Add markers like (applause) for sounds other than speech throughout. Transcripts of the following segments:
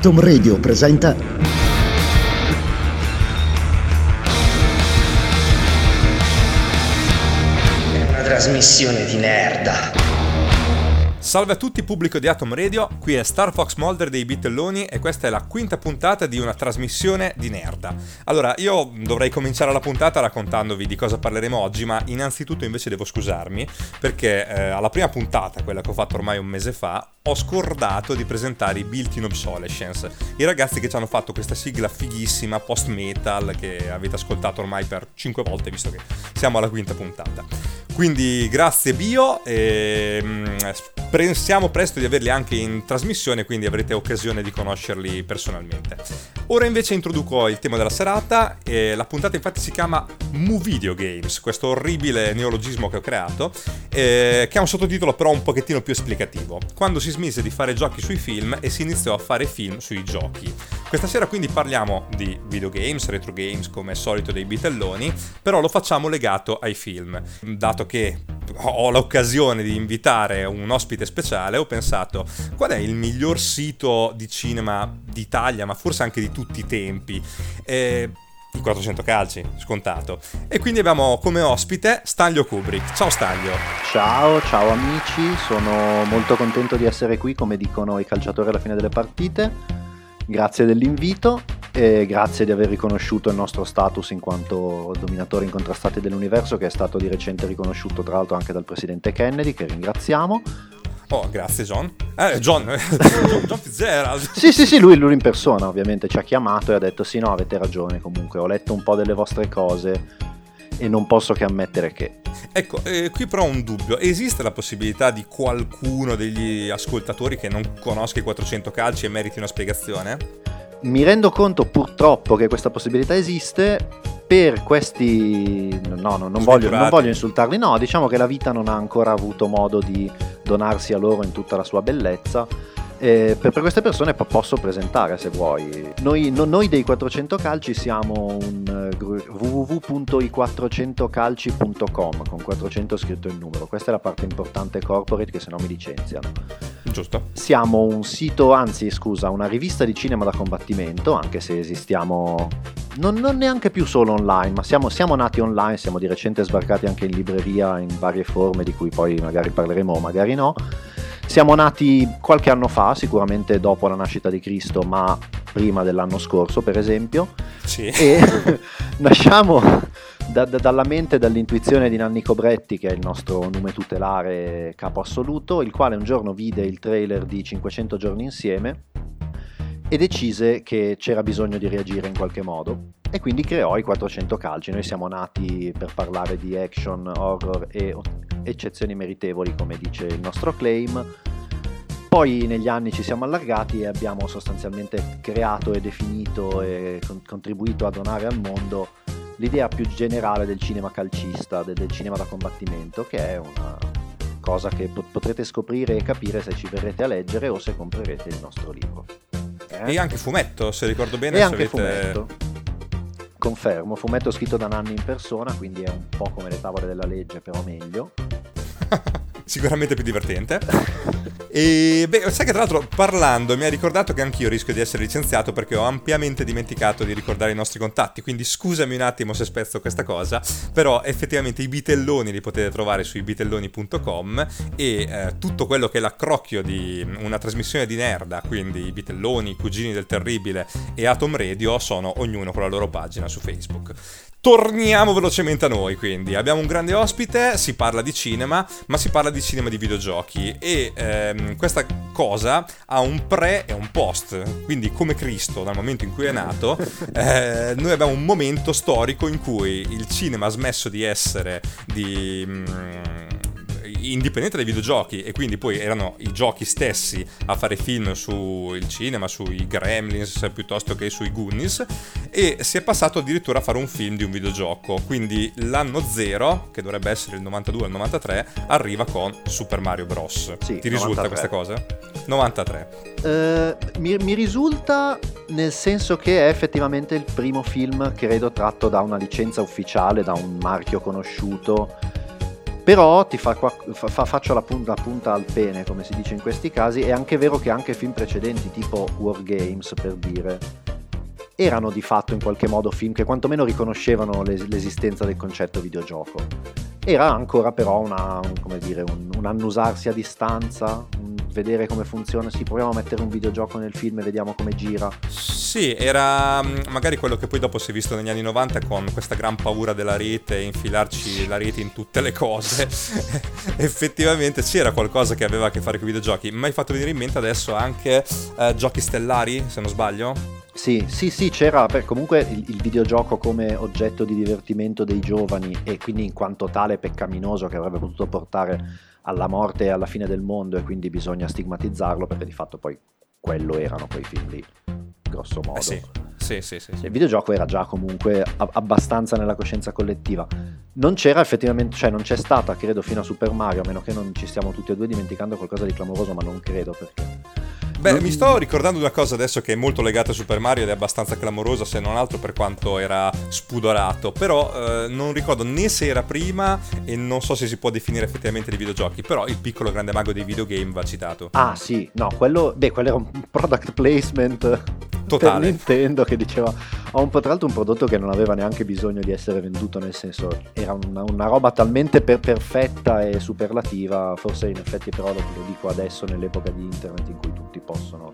Atom Radio presenta È una trasmissione di merda. Salve a tutti pubblico di Atom Radio, qui è Star Fox Mulder dei Bitelloni e questa è la quinta puntata di una trasmissione di nerda. Allora, io dovrei cominciare la puntata raccontandovi di cosa parleremo oggi, ma innanzitutto invece devo scusarmi perché eh, alla prima puntata, quella che ho fatto ormai un mese fa, ho scordato di presentare i Built-in Obsolescence, i ragazzi che ci hanno fatto questa sigla fighissima post-metal che avete ascoltato ormai per 5 volte, visto che siamo alla quinta puntata. Quindi grazie Bio e mm, pensiamo presto di averli anche in trasmissione, quindi avrete occasione di conoscerli personalmente. Ora invece introduco il tema della serata, e la puntata infatti si chiama Mu Video Games, questo orribile neologismo che ho creato, eh, che ha un sottotitolo però un pochettino più esplicativo. Quando si smise di fare giochi sui film e si iniziò a fare film sui giochi. Questa sera quindi parliamo di videogames, retro games come al solito dei bitelloni, però lo facciamo legato ai film. Dato che ho l'occasione di invitare un ospite speciale, ho pensato qual è il miglior sito di cinema d'Italia, ma forse anche di tutti i tempi. Eh, i 400 calci, scontato. E quindi abbiamo come ospite Stanlio Kubrick. Ciao Stanlio. Ciao, ciao amici, sono molto contento di essere qui come dicono i calciatori alla fine delle partite. Grazie dell'invito e grazie di aver riconosciuto il nostro status in quanto dominatori incontrastati dell'universo che è stato di recente riconosciuto tra l'altro anche dal presidente Kennedy che ringraziamo. Oh, grazie John. Eh, (laughs) John, John, Fitzgerald. Sì, sì, sì, lui, lui in persona ovviamente ci ha chiamato e ha detto sì, no, avete ragione comunque, ho letto un po' delle vostre cose e non posso che ammettere che... Ecco, eh, qui però ho un dubbio. Esiste la possibilità di qualcuno degli ascoltatori che non conosca i 400 calci e meriti una spiegazione? Mi rendo conto purtroppo che questa possibilità esiste. Per questi... No, no non, voglio, non voglio insultarli, no, diciamo che la vita non ha ancora avuto modo di donarsi a loro in tutta la sua bellezza. Eh, per, per, queste persone po- posso presentare se vuoi. Noi, no, noi dei 400 calci siamo un uh, www.i400calci.com con 400 scritto il numero. Questa è la parte importante corporate che se no mi licenziano. Giusto. Siamo un sito, anzi scusa, una rivista di cinema da combattimento, anche se esistiamo non, non neanche più solo online, ma siamo, siamo, nati online, siamo di recente sbarcati anche in libreria in varie forme di cui poi magari parleremo o magari no. Siamo nati qualche anno fa, sicuramente dopo la nascita di Cristo, ma prima dell'anno scorso, per esempio. Sì. E (laughs) nasciamo da, da, dalla mente e dall'intuizione di Nanni Cobretti, che è il nostro nome tutelare capo assoluto, il quale un giorno vide il trailer di 500 giorni insieme e decise che c'era bisogno di reagire in qualche modo e quindi creò i 400 calci. Noi siamo nati per parlare di action, horror e eccezioni meritevoli, come dice il nostro claim. Poi negli anni ci siamo allargati e abbiamo sostanzialmente creato e definito e con- contribuito a donare al mondo l'idea più generale del cinema calcista, del, del cinema da combattimento, che è una cosa che potrete scoprire e capire se ci verrete a leggere o se comprerete il nostro libro. Eh? E anche fumetto, se ricordo bene. E anche avete... fumetto. Confermo, fumetto scritto da Nanni in persona, quindi è un po' come le tavole della legge, però meglio. (laughs) Sicuramente più divertente. (laughs) E beh, sai che tra l'altro parlando mi ha ricordato che anch'io rischio di essere licenziato perché ho ampiamente dimenticato di ricordare i nostri contatti, quindi scusami un attimo se spezzo questa cosa, però effettivamente i bitelloni li potete trovare su ibitelloni.com e eh, tutto quello che è l'accrocchio di una trasmissione di Nerda, quindi i bitelloni, i cugini del terribile e Atom Radio sono ognuno con la loro pagina su Facebook. Torniamo velocemente a noi, quindi. Abbiamo un grande ospite, si parla di cinema, ma si parla di cinema di videogiochi. E ehm, questa cosa ha un pre e un post, quindi come Cristo dal momento in cui è nato, (laughs) eh, noi abbiamo un momento storico in cui il cinema ha smesso di essere di... Mm, indipendente dai videogiochi e quindi poi erano i giochi stessi a fare film sul cinema, sui Gremlins piuttosto che sui Goonies e si è passato addirittura a fare un film di un videogioco, quindi l'anno zero, che dovrebbe essere il 92 al 93, arriva con Super Mario Bros. Sì, Ti risulta 93. questa cosa? 93. Eh, mi, mi risulta nel senso che è effettivamente il primo film, credo, tratto da una licenza ufficiale, da un marchio conosciuto. Però ti fa, fa- fa- faccio la punta, la punta al pene, come si dice in questi casi. È anche vero che anche film precedenti, tipo War Games per dire, erano di fatto in qualche modo film che quantomeno riconoscevano l'es- l'esistenza del concetto videogioco. Era ancora però una, un, dire, un, un annusarsi a distanza, vedere come funziona. Sì, proviamo a mettere un videogioco nel film e vediamo come gira. Sì, era mm, magari quello che poi dopo si è visto negli anni 90 con questa gran paura della rete infilarci la rete in tutte le cose. (laughs) Effettivamente c'era qualcosa che aveva a che fare con i videogiochi. Mi hai fatto venire in mente adesso anche eh, giochi stellari, se non sbaglio. Sì, sì, sì, c'era per- comunque il, il videogioco come oggetto di divertimento dei giovani e quindi in quanto tale peccaminoso che avrebbe potuto portare alla morte e alla fine del mondo e quindi bisogna stigmatizzarlo perché di fatto poi quello erano quei film lì, grosso modo. Eh sì, sì, sì, sì. sì. Il videogioco era già comunque abbastanza nella coscienza collettiva. Non c'era effettivamente, cioè non c'è stata, credo, fino a Super Mario, a meno che non ci stiamo tutti e due dimenticando qualcosa di clamoroso, ma non credo perché. Beh, mi sto ricordando una cosa adesso che è molto legata a Super Mario ed è abbastanza clamorosa, se non altro per quanto era spudorato. Però eh, non ricordo né se era prima e non so se si può definire effettivamente di videogiochi. Però il piccolo grande mago dei videogame va citato. Ah sì, no, quello, beh, quello era un product placement Totale. per Nintendo che diceva ho un tra l'altro un prodotto che non aveva neanche bisogno di essere venduto, nel senso era una, una roba talmente per- perfetta e superlativa, forse in effetti però lo, lo dico adesso nell'epoca di internet in cui tutti possono,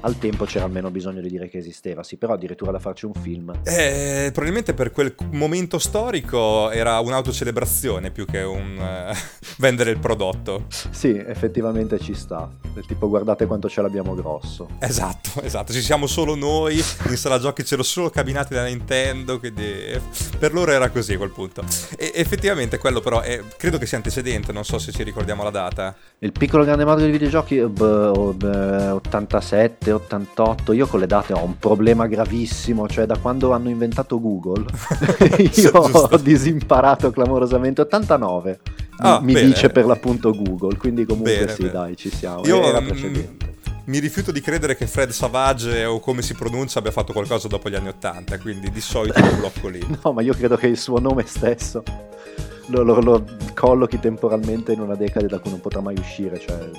al tempo c'era almeno bisogno di dire che esisteva, sì, però addirittura da farci un film. Eh, probabilmente per quel momento storico era un'autocelebrazione più che un eh, (laughs) vendere il prodotto. Sì, effettivamente ci sta, del tipo guardate quanto ce l'abbiamo grosso. Esatto, esatto, ci siamo solo noi, in sala giochi c'erano solo cabinati da Nintendo, quindi per loro era così a quel punto. E effettivamente quello però è- credo che sia antecedente, non so se ci ricordiamo la data. Il piccolo grande mago dei videogiochi, beh, oh, beh, 87, 88, io con le date ho un problema gravissimo, cioè da quando hanno inventato Google (laughs) (laughs) io ho disimparato clamorosamente, 89 mi- Ah, mi bene. dice per l'appunto Google, quindi comunque Bene, sì bene. dai ci siamo, Io era mm, mi rifiuto di credere che Fred Savage o come si pronuncia abbia fatto qualcosa dopo gli anni 80, quindi di solito lo (laughs) blocco lì. No, ma io credo che il suo nome stesso lo, lo- lo collochi temporalmente in una decade da cui non potrà mai uscire. Cioè,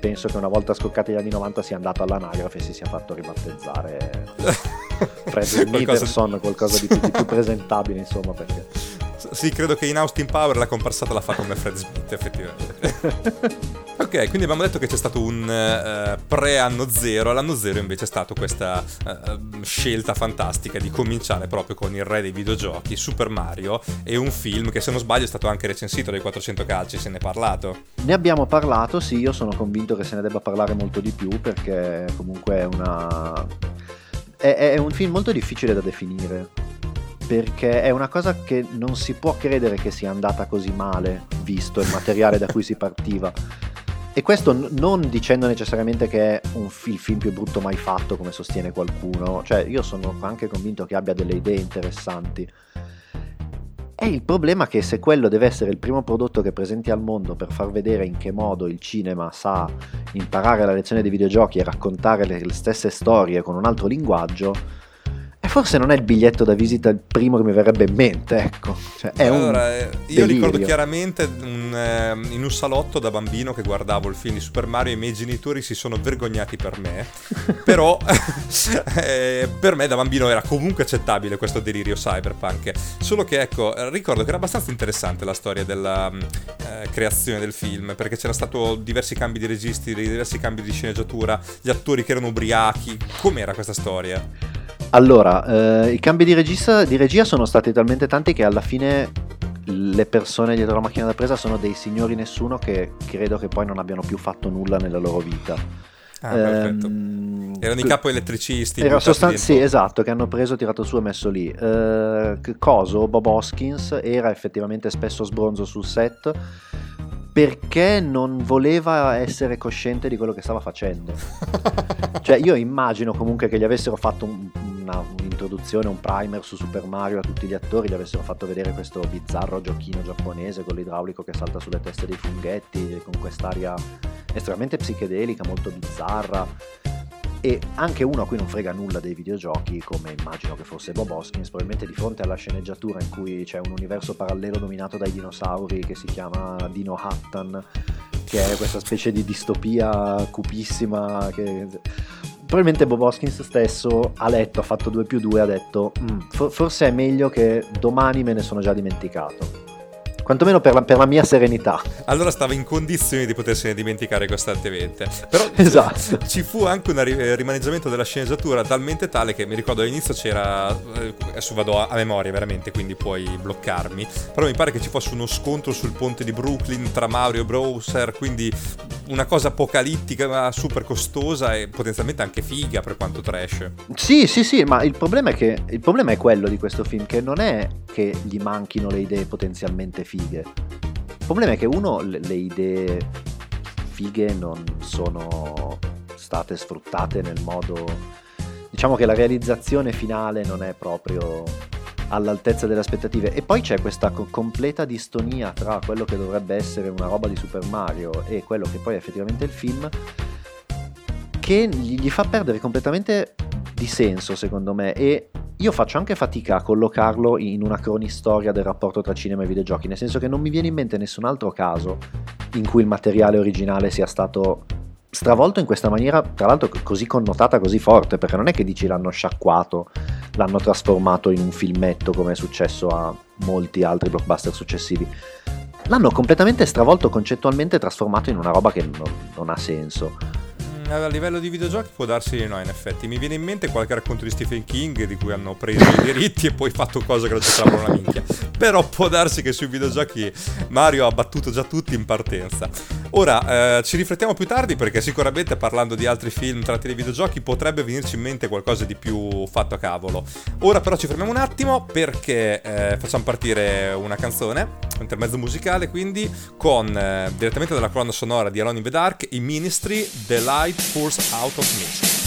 penso che una volta scoccati gli anni 90 sia andato all'anagrafe e si sia fatto ribattezzare (laughs) Fred Qualcosa di- Peterson, qualcosa di più, di più presentabile, insomma, perché Sì, credo che in Austin Power la comparsata la fa come Fred Smith, effettivamente. (laughs) ok, quindi abbiamo detto che c'è stato un eh, pre-anno zero, all'anno zero invece è stata questa eh, scelta fantastica di cominciare proprio con il re dei videogiochi, Super Mario, e un film che se non sbaglio è stato anche recensito dai 400 calci, se ne è parlato. Ne abbiamo parlato, sì, io sono convinto che se ne debba parlare molto di più perché comunque è una... È, è un film molto difficile da definire perché è una cosa che non si può credere che sia andata così male visto il materiale da cui si partiva. E questo n- non dicendo necessariamente che è fi- il film più brutto mai fatto, come sostiene qualcuno, cioè io sono anche convinto che abbia delle idee interessanti. È il problema che se quello deve essere il primo prodotto che presenti al mondo per far vedere in che modo il cinema sa imparare la lezione dei videogiochi e raccontare le stesse storie con un altro linguaggio, è forse non è il biglietto da visita il primo che mi verrebbe in mente, ecco. Cioè, allora, eh, io delirio. ricordo chiaramente un, eh, in un salotto da bambino che guardavo il film di Super Mario, i miei genitori si sono vergognati per me, (laughs) però (laughs) eh, per me da bambino era comunque accettabile questo delirio cyberpunk. Solo che ecco, ricordo che era abbastanza interessante la storia della mm, eh, creazione del film, perché c'erano stati diversi cambi di registi, diversi cambi di sceneggiatura, gli attori che erano ubriachi. Com'era questa storia? Allora, eh, i cambi di, regista, di regia sono stati talmente tanti che alla fine le persone dietro la macchina da presa sono dei signori nessuno che credo che poi non abbiano più fatto nulla nella loro vita. Ah, perfetto. Ehm, Erano i capo elettricisti. Era sostan- sì, esatto, che hanno preso, tirato su e messo lì. Uh, coso, Bob Hoskins era effettivamente spesso sbronzo sul set perché non voleva essere cosciente di quello che stava facendo. (laughs) cioè io immagino comunque che gli avessero fatto un, una, un'introduzione, un primer su Super Mario a tutti gli attori, gli avessero fatto vedere questo bizzarro giochino giapponese con l'idraulico che salta sulle teste dei funghetti, con quest'aria estremamente psichedelica, molto bizzarra e anche uno a cui non frega nulla dei videogiochi, come immagino che fosse Bob Hoskins, probabilmente di fronte alla sceneggiatura in cui c'è un universo parallelo dominato dai dinosauri che si chiama Dino Hattan, che è questa specie di distopia cupissima che... Probabilmente Bob Hoskins stesso ha letto, ha fatto 2 più 2, ha detto mm, forse è meglio che domani me ne sono già dimenticato quantomeno per la, per la, mia serenità. Allora stava in condizioni di potersene dimenticare costantemente. Però (laughs) esatto. ci fu anche un rimaneggiamento della sceneggiatura talmente tale che mi ricordo all'inizio c'era, eh, adesso vado a, a memoria veramente, quindi puoi bloccarmi, però mi pare che ci fosse uno scontro sul ponte di Brooklyn tra Mario e Browser, quindi una cosa apocalittica ma super costosa e potenzialmente anche figa per quanto trash. Sì, sì, sì, ma il problema è che il problema è quello di questo film, che non è che gli manchino le idee potenzialmente fighe fighe. Il problema è che uno, le, le idee fighe non sono state sfruttate nel modo... Diciamo che la realizzazione finale non è proprio all'altezza delle aspettative. E poi c'è questa co- completa distonia tra quello che dovrebbe essere una roba di Super Mario e quello che poi è effettivamente il film, che gli fa perdere completamente di senso, secondo me. E io faccio anche fatica a collocarlo in una cronistoria del rapporto tra cinema e videogiochi, nel senso che non mi viene in mente nessun altro caso in cui il materiale originale sia stato stravolto in questa maniera, tra l'altro così connotata, così forte, perché non è che dici l'hanno sciacquato, l'hanno trasformato in un filmetto come è successo a molti altri blockbuster successivi. L'hanno completamente stravolto concettualmente trasformato in una roba che non, non ha senso a livello di videogiochi può darsi di no, in effetti. Mi viene in mente qualche racconto di Stephen King di cui hanno preso i diritti e poi fatto cose che non c'entravano una minchia. Però può darsi che sui videogiochi Mario ha battuto già tutti in partenza. Ora, eh, ci riflettiamo più tardi perché sicuramente parlando di altri film tratti dai videogiochi potrebbe venirci in mente qualcosa di più fatto a cavolo. Ora però ci fermiamo un attimo perché eh, facciamo partire una canzone, un intermezzo musicale quindi, con eh, direttamente dalla colonna sonora di Alone in the Dark, i Ministry, The Light Force Out of Me.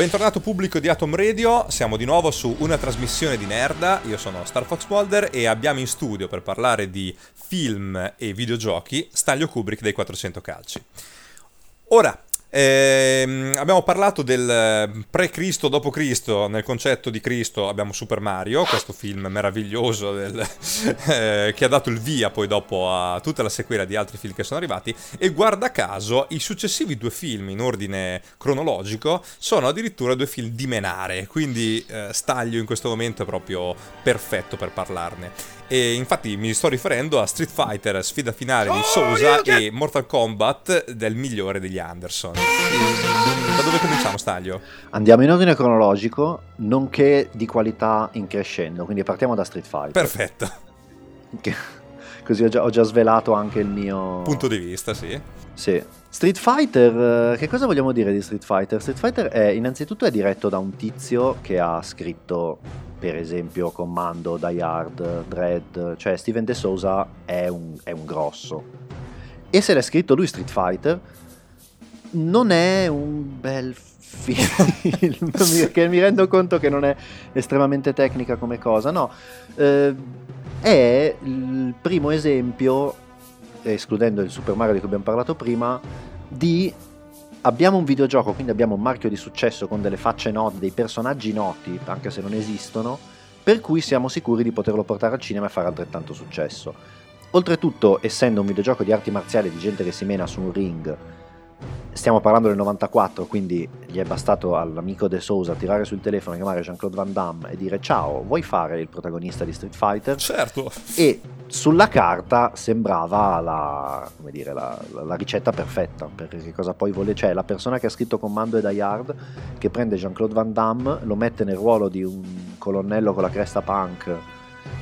Bentornato pubblico di Atom Radio, siamo di nuovo su una trasmissione di Nerda, io sono Star Fox Mulder e abbiamo in studio per parlare di film e videogiochi Stanley Kubrick dei 400 calci. Ora, eh, abbiamo parlato del eh, pre-Cristo, dopo Cristo, nel concetto di Cristo abbiamo Super Mario, questo film meraviglioso del, (laughs) eh, che ha dato il via poi dopo a tutta la sequela di altri film che sono arrivati e guarda caso i successivi due film in ordine cronologico sono addirittura due film di menare, quindi eh, Staglio in questo momento è proprio perfetto per parlarne. E infatti mi sto riferendo a Street Fighter, sfida finale di oh, Sousa e Mortal Kombat del migliore degli Anderson. Da dove cominciamo, Staglio? Andiamo in ordine cronologico, nonché di qualità in crescendo, quindi partiamo da Street Fighter. Perfetto. Così ho già, ho già svelato anche il mio... Punto di vista, sì. Sì. Street Fighter, eh, che cosa vogliamo dire di Street Fighter? Street Fighter è innanzitutto è diretto da un tizio che ha scritto per esempio Commando, Die Hard, Dread, cioè Steven De Souza è un, è un grosso. E se l'è scritto lui Street Fighter, non è un bel film, (laughs) perché mi rendo conto che non è estremamente tecnica come cosa, no, eh, è il primo esempio, escludendo il Super Mario di cui abbiamo parlato prima, di abbiamo un videogioco, quindi abbiamo un marchio di successo con delle facce note, dei personaggi noti, anche se non esistono, per cui siamo sicuri di poterlo portare al cinema e fare altrettanto successo. Oltretutto, essendo un videogioco di arti marziali di gente che si mena su un ring, stiamo parlando del 94, quindi gli è bastato all'amico De Souza tirare sul telefono, chiamare Jean-Claude Van Damme e dire ciao, vuoi fare il protagonista di Street Fighter? Certo. E sulla carta sembrava la, dire, la, la, ricetta perfetta, perché che cosa poi vuole, cioè la persona che ha scritto Commando e Die Hard, che prende Jean-Claude Van Damme, lo mette nel ruolo di un colonnello con la cresta punk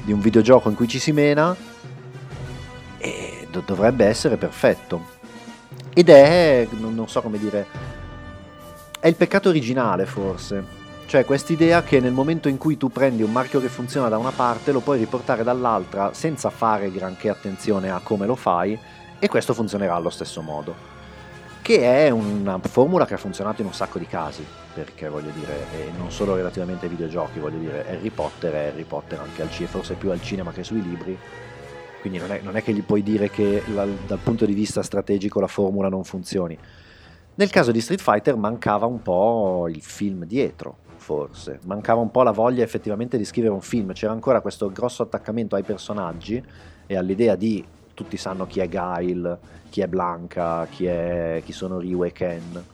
di un videogioco in cui ci si mena e do- dovrebbe essere perfetto ed è, non so come dire, è il peccato originale forse. Cioè quest'idea che nel momento in cui tu prendi un marchio che funziona da una parte lo puoi riportare dall'altra senza fare granché attenzione a come lo fai e questo funzionerà allo stesso modo. Che è una formula che ha funzionato in un sacco di casi, perché voglio dire, non solo relativamente ai videogiochi, voglio dire, Harry Potter è Harry Potter anche al cinema, forse più al cinema che sui libri, quindi non è, non è che gli puoi dire che la, dal punto di vista strategico la formula non funzioni. Nel caso di Street Fighter mancava un po' il film dietro, forse, mancava un po' la voglia effettivamente di scrivere un film, c'era ancora questo grosso attaccamento ai personaggi e all'idea di tutti sanno chi è Guile, chi è Blanca, chi, è, chi sono Ryu e Ken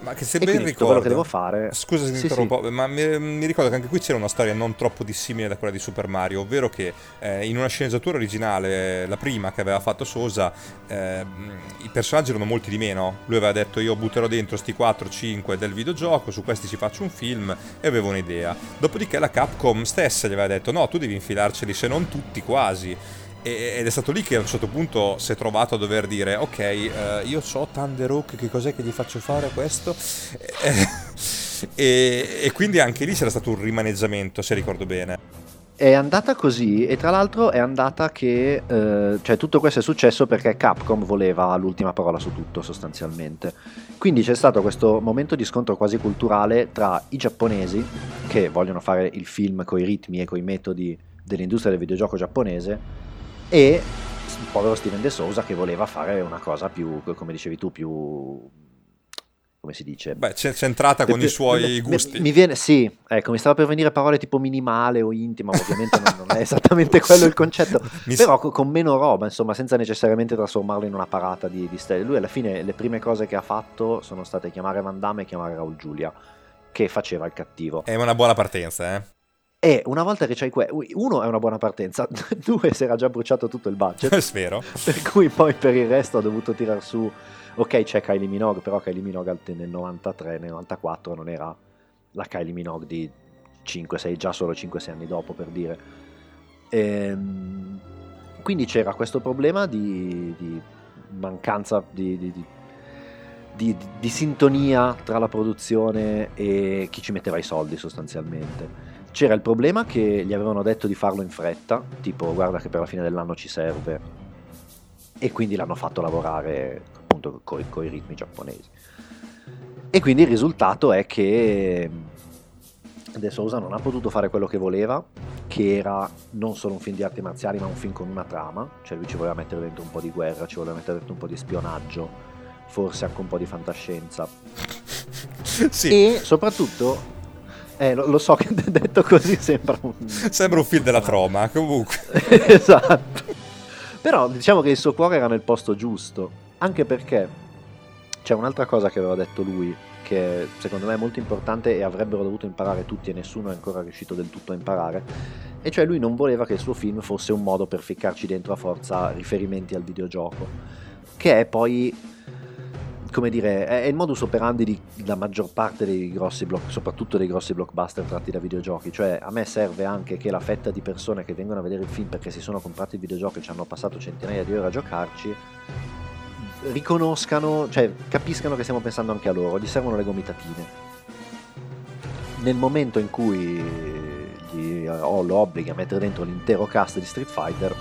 ma che se ben ricordo, quello che devo fare. Scusa se ti sì, interrompo, sì. ma mi, mi, ricordo che anche qui c'era una storia non troppo dissimile da quella di Super Mario, ovvero che eh, in una sceneggiatura originale, la prima che aveva fatto Sosa, eh, i personaggi erano molti di meno. Lui aveva detto: Io butterò dentro sti 4-5 del videogioco, su questi ci faccio un film, e avevo un'idea. Dopodiché la Capcom stessa gli aveva detto: No, tu devi infilarceli, se non tutti quasi ed è stato lì che a un certo punto si è trovato a dover dire ok uh, io so Thunder Rook che cos'è che gli faccio fare questo? (laughs) E, e, quindi anche lì c'era stato un rimaneggiamento se ricordo bene. È andata così e tra l'altro è andata che eh, cioè tutto questo è successo perché Capcom voleva l'ultima parola su tutto sostanzialmente. Quindi c'è stato questo momento di scontro quasi culturale tra i giapponesi che vogliono fare il film con i ritmi e con i metodi dell'industria del videogioco giapponese e il povero Steven De Souza che voleva fare una cosa più, come dicevi tu, più come si dice? Beh, centrata con i suoi gusti. Mi, viene, sì, ecco, mi stava per venire parole tipo minimale o intima, ovviamente non, non, è esattamente quello il concetto, (laughs) però con, con meno roba, insomma, senza necessariamente trasformarlo in una parata di, di stelle. Lui alla fine le prime cose che ha fatto sono state chiamare Van Damme e chiamare Raul Giulia, che faceva il cattivo. È una buona partenza, eh? E una volta che c'hai que- uno è una buona partenza, (laughs) due si era già bruciato tutto il budget. (laughs) È vero. Per cui poi per il resto ho dovuto tirar su. Ok, c'è Kylie Minogue, però Kylie Minogue nel 93, nel 94 non era la Kylie Minogue di 5-6, già solo 5-6 anni dopo per dire. Ehm, quindi c'era questo problema di, di mancanza di, di, di, di sintonia tra la produzione e chi ci metteva i soldi sostanzialmente c'era il problema che gli avevano detto di farlo in fretta, tipo guarda che per la fine dell'anno ci serve, e quindi l'hanno fatto lavorare appunto con i ritmi giapponesi. E quindi il risultato è che De Sousa non ha potuto fare quello che voleva, che era non solo un film di arti marziali, ma un film con una trama, cioè lui ci voleva mettere dentro un po' di guerra, ci voleva mettere dentro un po' di spionaggio, forse anche un po' di fantascienza. (laughs) sì. E soprattutto, eh, lo, lo so che (laughs) detto così sembra un... Sembra un film della troma, comunque. (laughs) esatto. Però diciamo che il suo cuore era nel posto giusto, anche perché c'è un'altra cosa che aveva detto lui, che secondo me è molto importante e avrebbero dovuto imparare tutti e nessuno è ancora riuscito del tutto a imparare, e cioè lui non voleva che il suo film fosse un modo per ficcarci dentro a forza riferimenti al videogioco, che è poi, come dire, è il modus operandi della maggior parte dei grossi block, soprattutto dei grossi blockbuster tratti da videogiochi, cioè a me serve anche che la fetta di persone che vengono a vedere il film perché si sono comprati il videogioco e ci hanno passato centinaia di ore a giocarci, riconoscano, cioè capiscano che stiamo pensando anche a loro, gli servono le gomitatine. Nel momento in cui gli ho l'obbligo a mettere dentro l'intero cast di Street Fighter,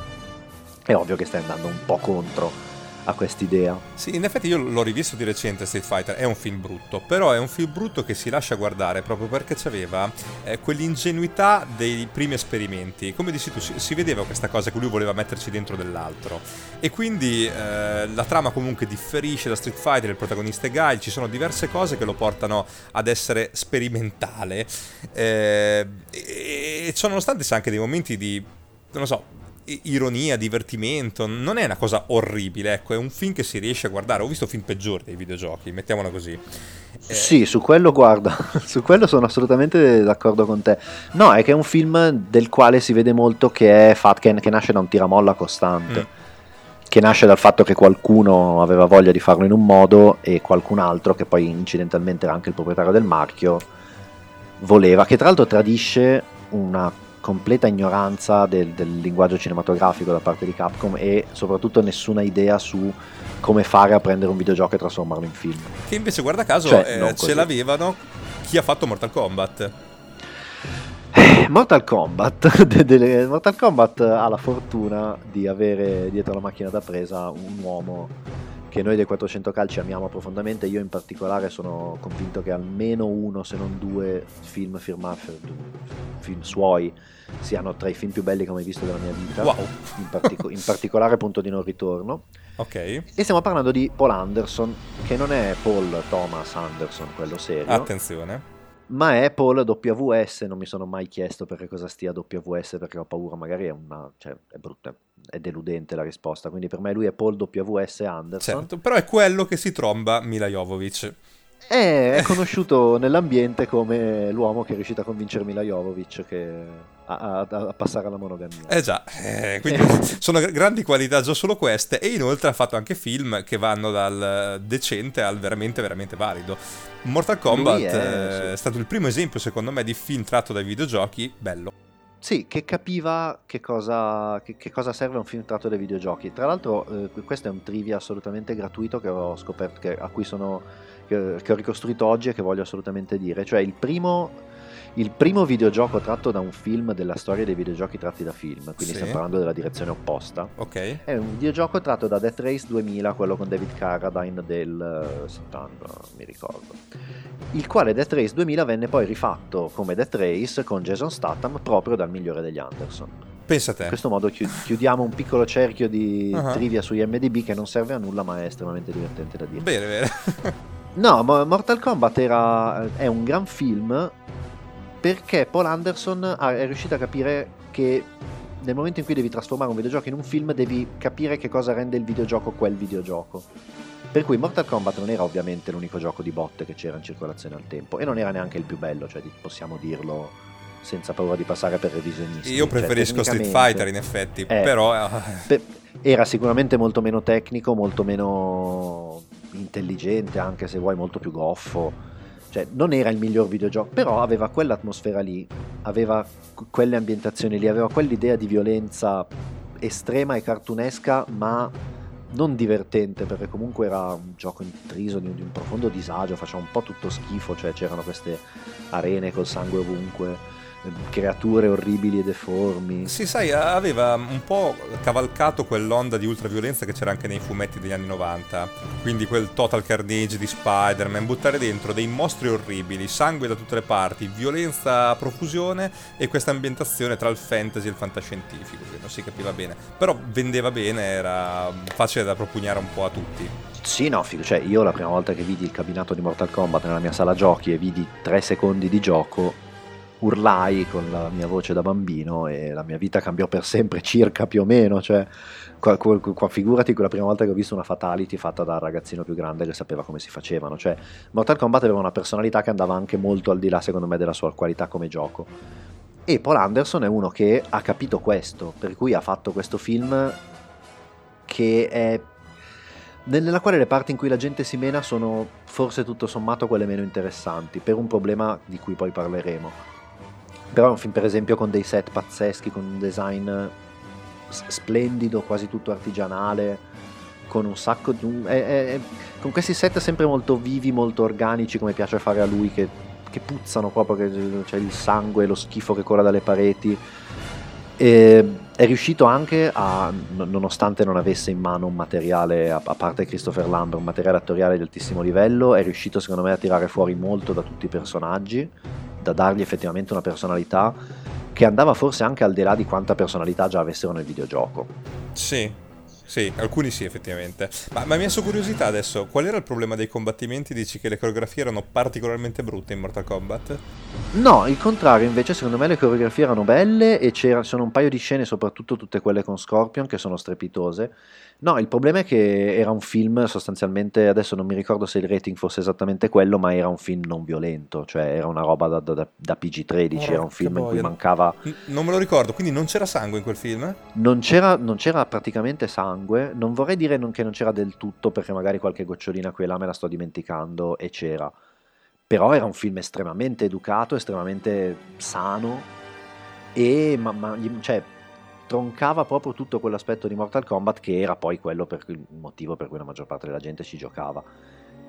è ovvio che stai andando un po' contro a quest'idea. Sì, in effetti io l'ho rivisto di recente Street Fighter, è un film brutto, però è un film brutto che si lascia guardare proprio perché c'aveva eh, quell'ingenuità dei primi esperimenti. Come dici tu, si, si, vedeva questa cosa che lui voleva metterci dentro dell'altro. E quindi eh, la trama comunque differisce da Street Fighter, il protagonista è Guy, ci sono diverse cose che lo portano ad essere sperimentale. Eh, e, e ciò nonostante c'è anche dei momenti di, non lo so, ironia, divertimento, non è una cosa orribile, ecco, è un film che si riesce a guardare. Ho visto film peggiori dei videogiochi, mettiamola così. Eh... Sì, su quello guarda, (laughs) su quello sono assolutamente d'accordo con te. No, è che è un film del quale si vede molto che è fat, che, che nasce da un tiramolla costante. Mm. Che nasce dal fatto che qualcuno aveva voglia di farlo in un modo e qualcun altro, che poi incidentalmente era anche il proprietario del marchio, voleva, che tra l'altro tradisce una completa ignoranza del, del, linguaggio cinematografico da parte di Capcom e soprattutto nessuna idea su come fare a prendere un videogioco e trasformarlo in film. Che invece, guarda caso, cioè, eh, ce l'avevano chi ha fatto Mortal Kombat. Eh, Mortal Kombat, (laughs) de, de, Mortal Kombat ha la fortuna di avere dietro la macchina da presa un uomo che noi dei 400 calci amiamo profondamente. Io in particolare sono convinto che almeno uno, se non due film firmati, film suoi, siano tra i film più belli che ho mai visto della mia vita. Wow. In, partico- in particolare Punto di non ritorno. Ok. E stiamo parlando di Paul Anderson, che non è Paul Thomas Anderson, quello serio. Attenzione. Ma Paul WS, non mi sono mai chiesto perché cosa stia WS, perché ho paura, magari è una... cioè è brutta, è deludente la risposta, quindi per me lui è Paul WS Anderson. Certo, però è quello che si tromba Mila Jovovic. È, è conosciuto nell'ambiente come l'uomo che è riuscito a convincere Mila Jovovic che, a, a, passare alla monogamia. Eh già, eh, quindi (laughs) sono grandi qualità già solo queste e inoltre ha fatto anche film che vanno dal decente al veramente veramente valido. Mortal Kombat è, è sì. stato il primo esempio secondo me di film tratto dai videogiochi bello. Sì, che capiva che cosa, che, che cosa, serve un film tratto dai videogiochi. Tra l'altro, eh, questo è un trivia assolutamente gratuito che ho scoperto, che, a cui sono, che, che ho ricostruito oggi e che voglio assolutamente dire. Cioè, il primo il primo videogioco tratto da un film della storia dei videogiochi tratti da film, quindi sì. stiamo parlando della direzione opposta. Ok. È un videogioco tratto da Death Race 2000, quello con David Carradine del 70, eh, mi ricordo. Il quale Death Race 2000 venne poi rifatto come Death Race con Jason Statham proprio dal migliore degli Anderson. Pensa te. In questo modo chiudiamo un piccolo cerchio di uh-huh. trivia sugli MDB che non serve a nulla ma è estremamente divertente da dire. Bene, bene. (laughs) no, Mortal Kombat era, è un gran film perché Paul Anderson è riuscito a capire che nel momento in cui devi trasformare un videogioco in un film devi capire che cosa rende il videogioco quel videogioco. Per cui Mortal Kombat non era ovviamente l'unico gioco di botte che c'era in circolazione al tempo e non era neanche il più bello, cioè possiamo dirlo senza paura di passare per revisionisti. Io cioè, preferisco cioè, Street Fighter in effetti, eh, però... Eh. era sicuramente molto meno tecnico, molto meno intelligente, anche se vuoi molto più goffo cioè, non era il miglior videogioco, però aveva quell'atmosfera lì, aveva quelle ambientazioni lì, aveva quell'idea di violenza estrema e cartunesca, ma non divertente, perché comunque era un gioco intriso di un, profondo disagio, faceva un po' tutto schifo, cioè c'erano queste arene col sangue ovunque. Creature orribili e deformi. Sì, sai, aveva un po' cavalcato quell'onda di ultraviolenza che c'era anche nei fumetti degli anni 90. Quindi quel total carnage di Spider-Man, buttare dentro dei mostri orribili, sangue da tutte le parti, violenza a profusione e questa ambientazione tra il fantasy e il fantascientifico, che non si capiva bene. Però vendeva bene, era facile da propugnare un po' a tutti. Sì, no, figo. Cioè, io la prima volta che vidi il cabinato di Mortal Kombat nella mia sala giochi e vidi tre secondi di gioco, urlai con la mia voce da bambino e la mia vita cambiò per sempre, circa più o meno. Cioè, qua, qua, figurati quella prima volta che ho visto una fatality fatta da ragazzino più grande che sapeva come si facevano. Cioè, Mortal Kombat aveva una personalità che andava anche molto al di là, secondo me, della sua qualità come gioco. E Paul Anderson è uno che ha capito questo, per cui ha fatto questo film che è nella quale le parti in cui la gente si mena sono forse tutto sommato quelle meno interessanti, per un problema di cui poi parleremo. Però è un film per esempio con dei set pazzeschi, con un design splendido, quasi tutto artigianale, con un sacco di... È, è, con questi set sempre molto vivi, molto organici, come piace fare a lui, che, che puzzano proprio, che c'è il sangue, lo schifo che corre dalle pareti. E è riuscito anche a, nonostante non avesse in mano un materiale, a parte Christopher Lambert, un materiale attoriale di altissimo livello, è riuscito secondo me a tirare fuori molto da tutti i personaggi, da dargli effettivamente una personalità che andava forse anche al di là di quanta personalità già avessero nel videogioco. Sì, sì, alcuni sì, effettivamente. Ma, ma mi ha sua curiosità adesso, qual era il problema dei combattimenti? Dici che le coreografie erano particolarmente brutte in Mortal Kombat? No, il contrario, invece secondo me le coreografie erano belle e c'erano un paio di scene, soprattutto tutte quelle con Scorpion, che sono strepitose No, il problema è che era un film sostanzialmente, adesso non mi ricordo se il rating fosse esattamente quello, ma era un film non violento, cioè era una roba da, da, da PG-13, oh, era un film boia. in cui mancava... N- non me lo ricordo, quindi non c'era sangue in quel film? Non c'era, non c'era praticamente sangue, non vorrei dire non, che non c'era del tutto, perché magari qualche gocciolina qui e là me la sto dimenticando e c'era. Però era un film estremamente educato, estremamente sano e ma, ma, cioè, troncava proprio tutto quell'aspetto di Mortal Kombat che era poi quello per cui, il motivo per cui la maggior parte della gente ci giocava.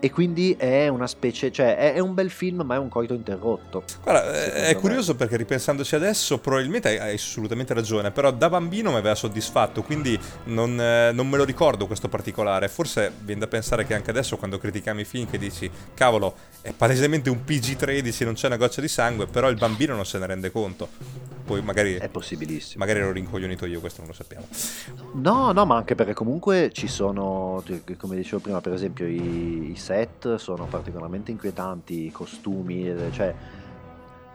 E quindi è una specie, cioè è, è un bel film, ma è un coito interrotto. Guarda, è me. curioso perché ripensandoci adesso, probabilmente hai, hai, assolutamente ragione, però da bambino mi aveva soddisfatto, quindi non, eh, non, me lo ricordo questo particolare. Forse viene da pensare che anche adesso, quando critichiamo i film, che dici, cavolo, è palesemente un PG-13, non c'è una goccia di sangue, però il bambino non se ne rende conto poi magari è possibilissimo. Magari ero rincoglionito io, questo non lo sappiamo. No, no, ma anche perché comunque ci sono, come dicevo prima, per esempio i, i set sono particolarmente inquietanti, i costumi, cioè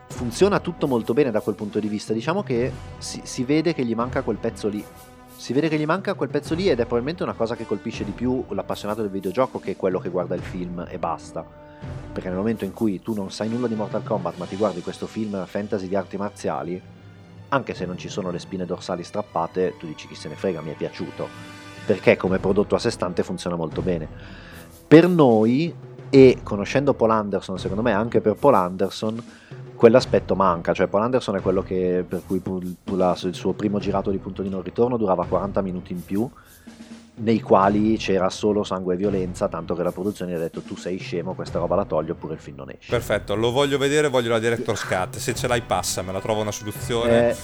funziona tutto molto bene da quel punto di vista. Diciamo che si, si vede che gli manca quel pezzo lì. Si vede che gli manca quel pezzo lì ed è probabilmente una cosa che colpisce di più l'appassionato del videogioco che quello che guarda il film e basta perché nel momento in cui tu non sai nulla di Mortal Kombat ma ti guardi questo film fantasy di arti marziali anche se non ci sono le spine dorsali strappate, tu dici chi se ne frega, mi è piaciuto, perché come prodotto a sé stante funziona molto bene. Per noi, e conoscendo Paul Anderson, secondo me anche per Paul Anderson, quell'aspetto manca, cioè Paul Anderson è quello che, per cui il suo primo girato di punto di non ritorno durava 40 minuti in più, nei quali c'era solo sangue e violenza, tanto che la produzione ha detto tu sei scemo, questa roba la toglio oppure il film non esce. Perfetto, lo voglio vedere, voglio la director's cut, se ce l'hai passa, me la trovo una soluzione. Eh,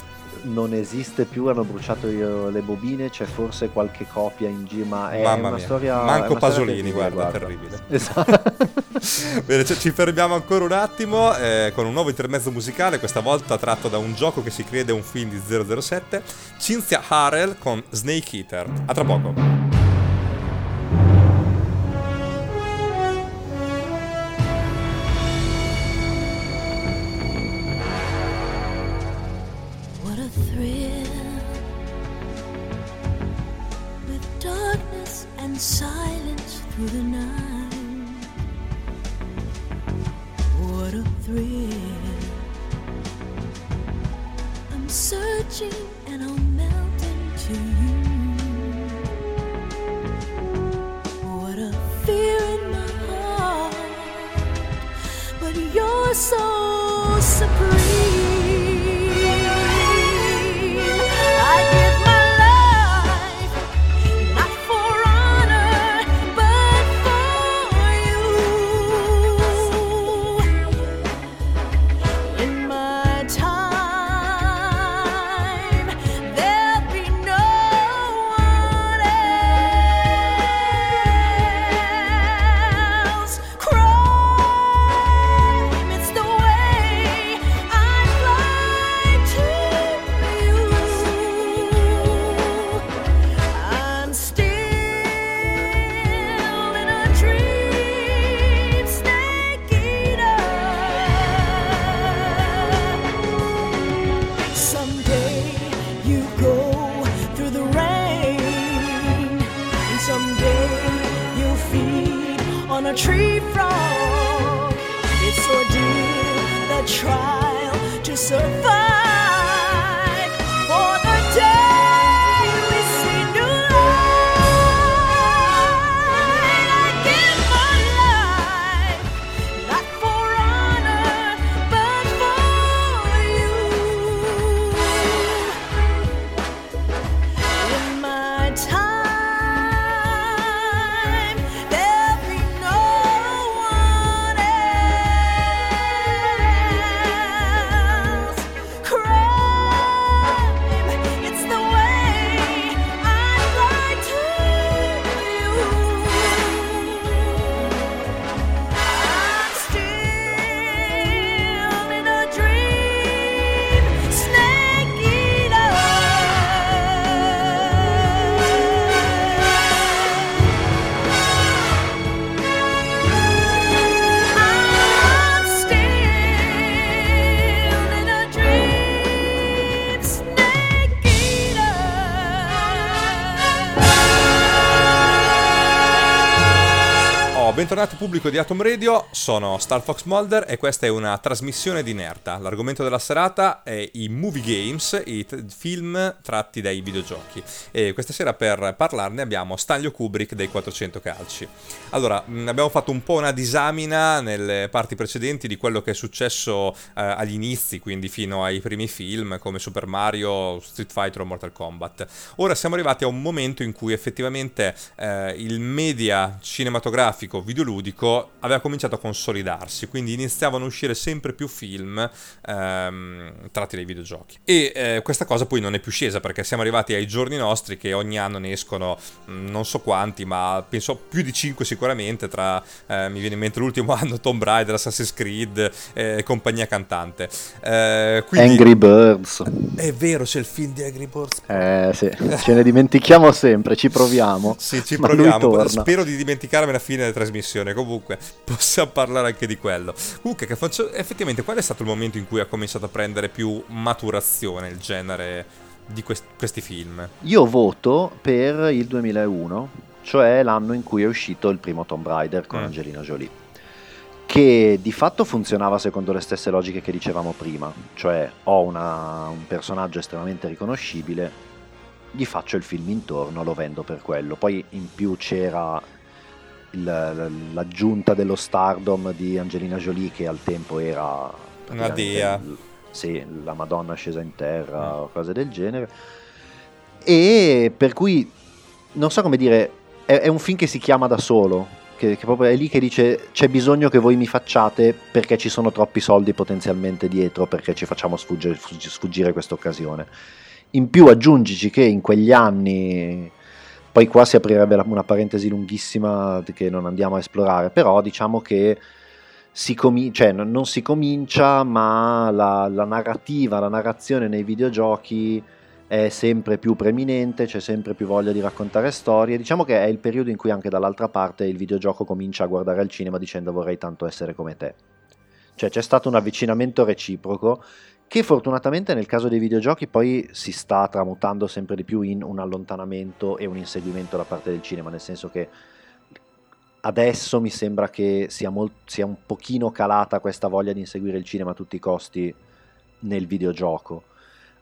non esiste più, hanno bruciato le bobine, c'è forse qualche copia in giro, ma è Mamma una mia. storia... Manco una Pasolini, storia guarda, guarda, terribile. (laughs) Esatto. (laughs) Bene, ci fermiamo ancora un attimo eh, con un nuovo intermezzo musicale, questa volta tratto da un gioco che si crede un film di 007, Cynthia Harrell con Snake Eater. A tra poco. Pubblico di Atom Radio, sono Star Fox Mulder e questa è una trasmissione di Nerda. L'argomento della serata è i movie games, i t- film tratti dai videogiochi. E questa sera per parlarne abbiamo Stanlio Kubrick dei 400 calci. Allora, mh, abbiamo fatto un po' una disamina nelle parti precedenti di quello che è successo eh, agli inizi, quindi fino ai primi film come Super Mario, Street Fighter o Mortal Kombat. Ora siamo arrivati a un momento in cui effettivamente eh, il media cinematografico videoludico aveva cominciato a consolidarsi, quindi iniziavano a uscire sempre più film ehm, tratti dai videogiochi. E eh, questa cosa poi non è più scesa perché siamo arrivati ai giorni nostri che ogni anno ne escono mh, non so quanti, ma penso più di 5 sicuramente, tra eh, mi viene in mente l'ultimo (laughs) anno Tomb Raider, Assassin's Creed e eh, compagnia cantante. Eh, quindi- Angry Birds. È vero, c'è il film di Angry Birds. Eh sì, ce ne dimentichiamo sempre, ci proviamo. Sì, ci ma lui proviamo. Spero di dimenticarmi alla fine della trasmissione. Comunque, (laughs) possiamo parlare anche di quello. Comunque, che faccio... effettivamente, qual è stato il momento in cui ha cominciato a prendere più maturazione il genere di quest- questi film? Io voto per il 2001, cioè l'anno in cui è uscito il primo Tomb Raider con Mm. Angelina Jolie. Che di fatto funzionava secondo le stesse logiche che dicevamo prima, cioè ho una- un personaggio estremamente riconoscibile, gli faccio il film intorno, lo vendo per quello. Poi in più c'era il- l'aggiunta dello stardom di Angelina Jolie che al tempo era praticamente dea. l- Sì, la Madonna scesa in terra o cose del genere. E per cui non so come dire, è, è un film che si chiama da solo, che, che proprio è lì che dice c'è bisogno che voi mi facciate perché ci sono troppi soldi potenzialmente dietro, perché ci facciamo sfuggire, sfuggi- sfuggire questa occasione. In più aggiungici che in quegli anni, poi qua si aprirebbe una parentesi lunghissima che non andiamo a esplorare, però diciamo che si comi- cioè, non si comincia, ma la, la narrativa, la narrazione nei videogiochi è sempre più preeminente, c'è sempre più voglia di raccontare storie. Diciamo che è il periodo in cui anche dall'altra parte il videogioco comincia a guardare al cinema dicendo vorrei tanto essere come te. Cioè c'è stato un avvicinamento reciproco che fortunatamente nel caso dei videogiochi poi si sta tramutando sempre di più in un allontanamento e un inseguimento da parte del cinema, nel senso che adesso mi sembra che sia, mol- sia un pochino calata questa voglia di inseguire il cinema a tutti i costi nel videogioco.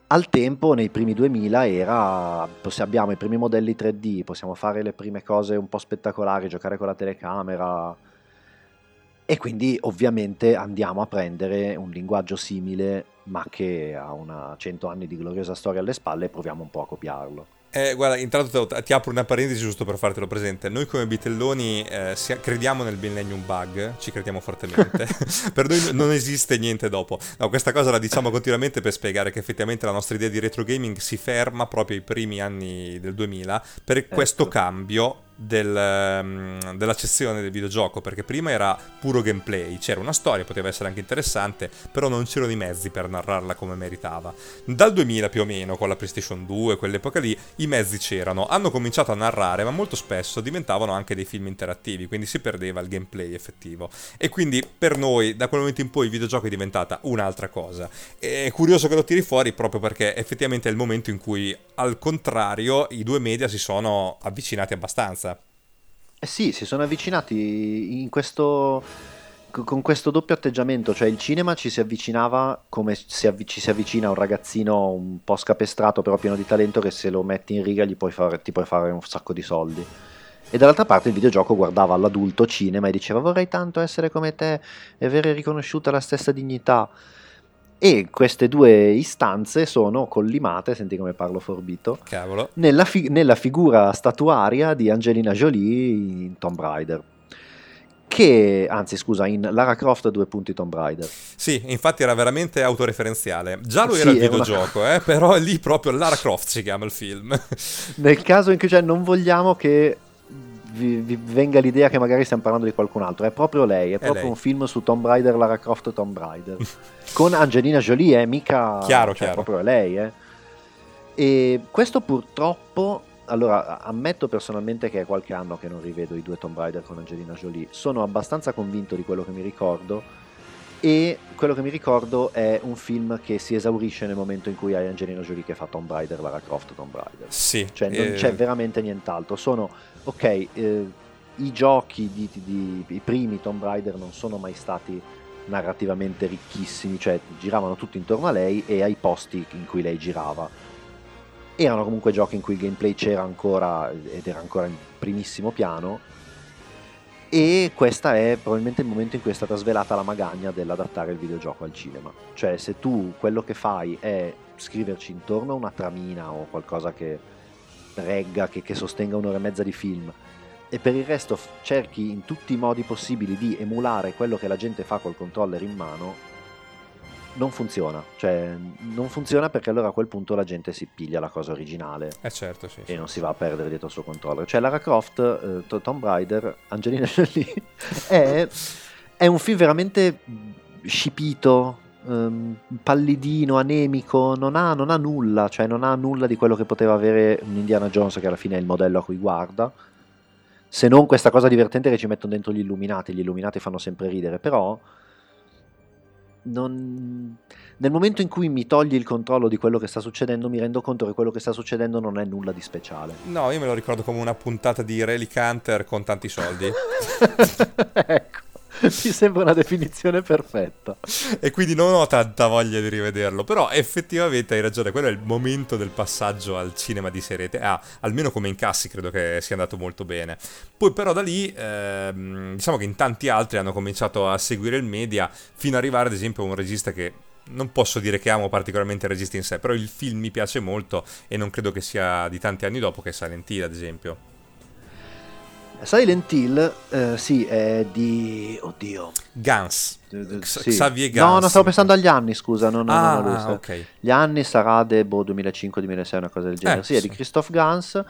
Al tempo, nei primi 2000, era, abbiamo i primi modelli 3D, possiamo fare le prime cose un po' spettacolari, giocare con la telecamera. E quindi ovviamente andiamo a prendere un linguaggio simile, ma che ha una 100 anni di gloriosa storia alle spalle e proviamo un po' a copiarlo. Eh, guarda, intanto ti apro una parentesi giusto per fartelo presente. Noi come Bitelloni eh, crediamo nel Millennium Bug, ci crediamo fortemente. (laughs) per noi non esiste niente dopo. No, questa cosa la diciamo continuamente per spiegare che effettivamente la nostra idea di retro gaming si ferma proprio ai primi anni del 2000 per questo Ecco. cambio del, ehm, dell'accezione del videogioco perché prima era puro gameplay c'era una storia poteva essere anche interessante però non c'erano i mezzi per narrarla come meritava. Dal 2000 più o meno con la PlayStation 2 quell'epoca lì i mezzi c'erano. Hanno cominciato a narrare ma molto spesso diventavano anche dei film interattivi quindi si perdeva il gameplay effettivo. E quindi per noi da quel momento in poi il videogioco è diventata un'altra cosa. È curioso che lo tiri fuori proprio perché effettivamente è il momento in cui al contrario i due media si sono avvicinati abbastanza Eh sì, si sono avvicinati in questo, co- con questo doppio atteggiamento, cioè il cinema ci si avvicinava come si avvi- ci si avvicina a un ragazzino un po' scapestrato però pieno di talento che se lo metti in riga puoi fare, ti puoi fare un sacco di soldi. E dall'altra parte il videogioco guardava l'adulto cinema e diceva vorrei tanto essere come te e avere riconosciuta la stessa dignità. E queste due istanze sono collimate, senti come parlo forbito, Cavolo. nella, fi- nella figura statuaria di Angelina Jolie in Tomb Raider. Che, anzi scusa, in Lara Croft due punti Tomb Raider. Sì, infatti era veramente autoreferenziale. Già lo Sì, era il era una- videogioco, eh, però è lì proprio Lara Croft si chiama il film. Nel caso in cui cioè, non vogliamo che vi, vi venga l'idea che magari stiamo parlando di qualcun altro, è proprio lei, è proprio lei. un film su Tomb Raider, Lara Croft Tomb Raider. (laughs) Con Angelina Jolie, eh, mica... Chiaro, cioè, chiaro. proprio lei, eh. E questo purtroppo... Allora, ammetto personalmente che è qualche anno che non rivedo i due Tomb Raider con Angelina Jolie. Sono abbastanza convinto di quello che mi ricordo. E quello che mi ricordo è un film che si esaurisce nel momento in cui hai Angelina Jolie che fa Tomb Raider, Lara Croft Tomb Raider. sì. Cioè, non eh, c'è veramente nient'altro. Sono, ok, eh, i giochi di, di- di- i primi Tomb Raider non sono mai stati narrativamente ricchissimi, cioè giravano tutti intorno a lei e ai posti in cui lei girava. Erano comunque giochi in cui il gameplay c'era ancora ed era ancora in primissimo piano. E questo è probabilmente il momento in cui è stata svelata la magagna dell'adattare il videogioco al cinema. Cioè, se tu quello che fai è scriverci intorno a una tramina o qualcosa che regga, che, che sostenga un'ora e mezza di film, e per il resto cerchi in tutti i modi possibili di emulare quello che la gente fa col controller in mano, non funziona. Cioè, non funziona perché allora a quel punto la gente si piglia la cosa originale Eh certo, sì. e non si va a perdere dietro il suo controller. Cioè Lara Croft, eh, To- Tomb Raider, Angelina (laughs) Jolie è, è un film veramente scipito, ehm, pallidino, anemico, non ha, non ha nulla, cioè non ha nulla di quello che poteva avere un Indiana Jones che alla fine è il modello a cui guarda. Se non questa cosa divertente che ci mettono dentro gli illuminati, gli illuminati fanno sempre ridere, però non- nel momento in cui mi togli il controllo di quello che sta succedendo, mi rendo conto che quello che sta succedendo non è nulla di speciale. No, io me lo ricordo come una puntata di Relic Hunter con tanti soldi. (laughs) ecco, (laughs) mi sembra una definizione perfetta. e quindi non ho tanta voglia di rivederlo. Però effettivamente hai ragione, quello è il momento del passaggio al cinema di serie te- Ah, almeno come incassi credo che sia andato molto bene. Poi però da lì, ehm, diciamo che in tanti altri hanno cominciato a seguire il media fino ad arrivare ad esempio a un regista che... Non posso dire che amo particolarmente il regista in sé, però il film mi piace molto e non credo che sia di tanti anni dopo che è Silent Hill, ad esempio. Silent Hill, eh, sì, è di... Oddio. Gans. Eh, X- sì. Xavier No, Gans. no, stavo pensando agli anni, scusa. No, no, ah, no, no, lui ah, sa- ok. Gli anni sarà de boh, 2005-2006, una cosa del genere. Eh, sì, è sì. di Christoph Gans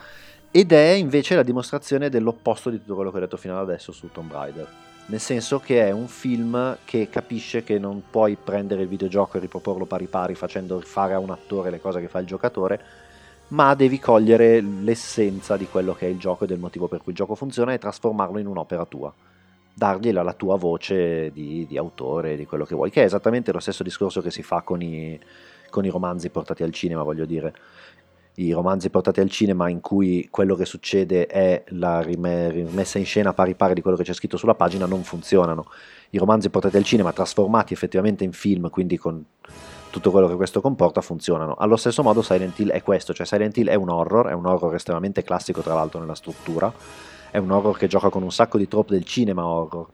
ed è invece la dimostrazione dell'opposto di tutto quello che ho detto fino ad adesso su Tomb Raider. Nel senso che è un film che capisce che non puoi prendere il videogioco e riproporlo pari pari facendo fare a un attore le cose che fa il giocatore, ma devi cogliere l'essenza di quello che è il gioco e del motivo per cui il gioco funziona e trasformarlo in un'opera tua. Dargli la, la tua voce di, di autore, di quello che vuoi, che è esattamente lo stesso discorso che si fa con i, con i romanzi portati al cinema, voglio dire. I romanzi portati al cinema in cui quello che succede è la rime- rimessa in scena pari pari di quello che c'è scritto sulla pagina non funzionano. I romanzi portati al cinema trasformati effettivamente in film, quindi con tutto quello che questo comporta, funzionano. Allo stesso modo Silent Hill è questo, cioè Silent Hill è un horror, è un horror estremamente classico tra l'altro nella struttura, è un horror che gioca con un sacco di trope del cinema horror,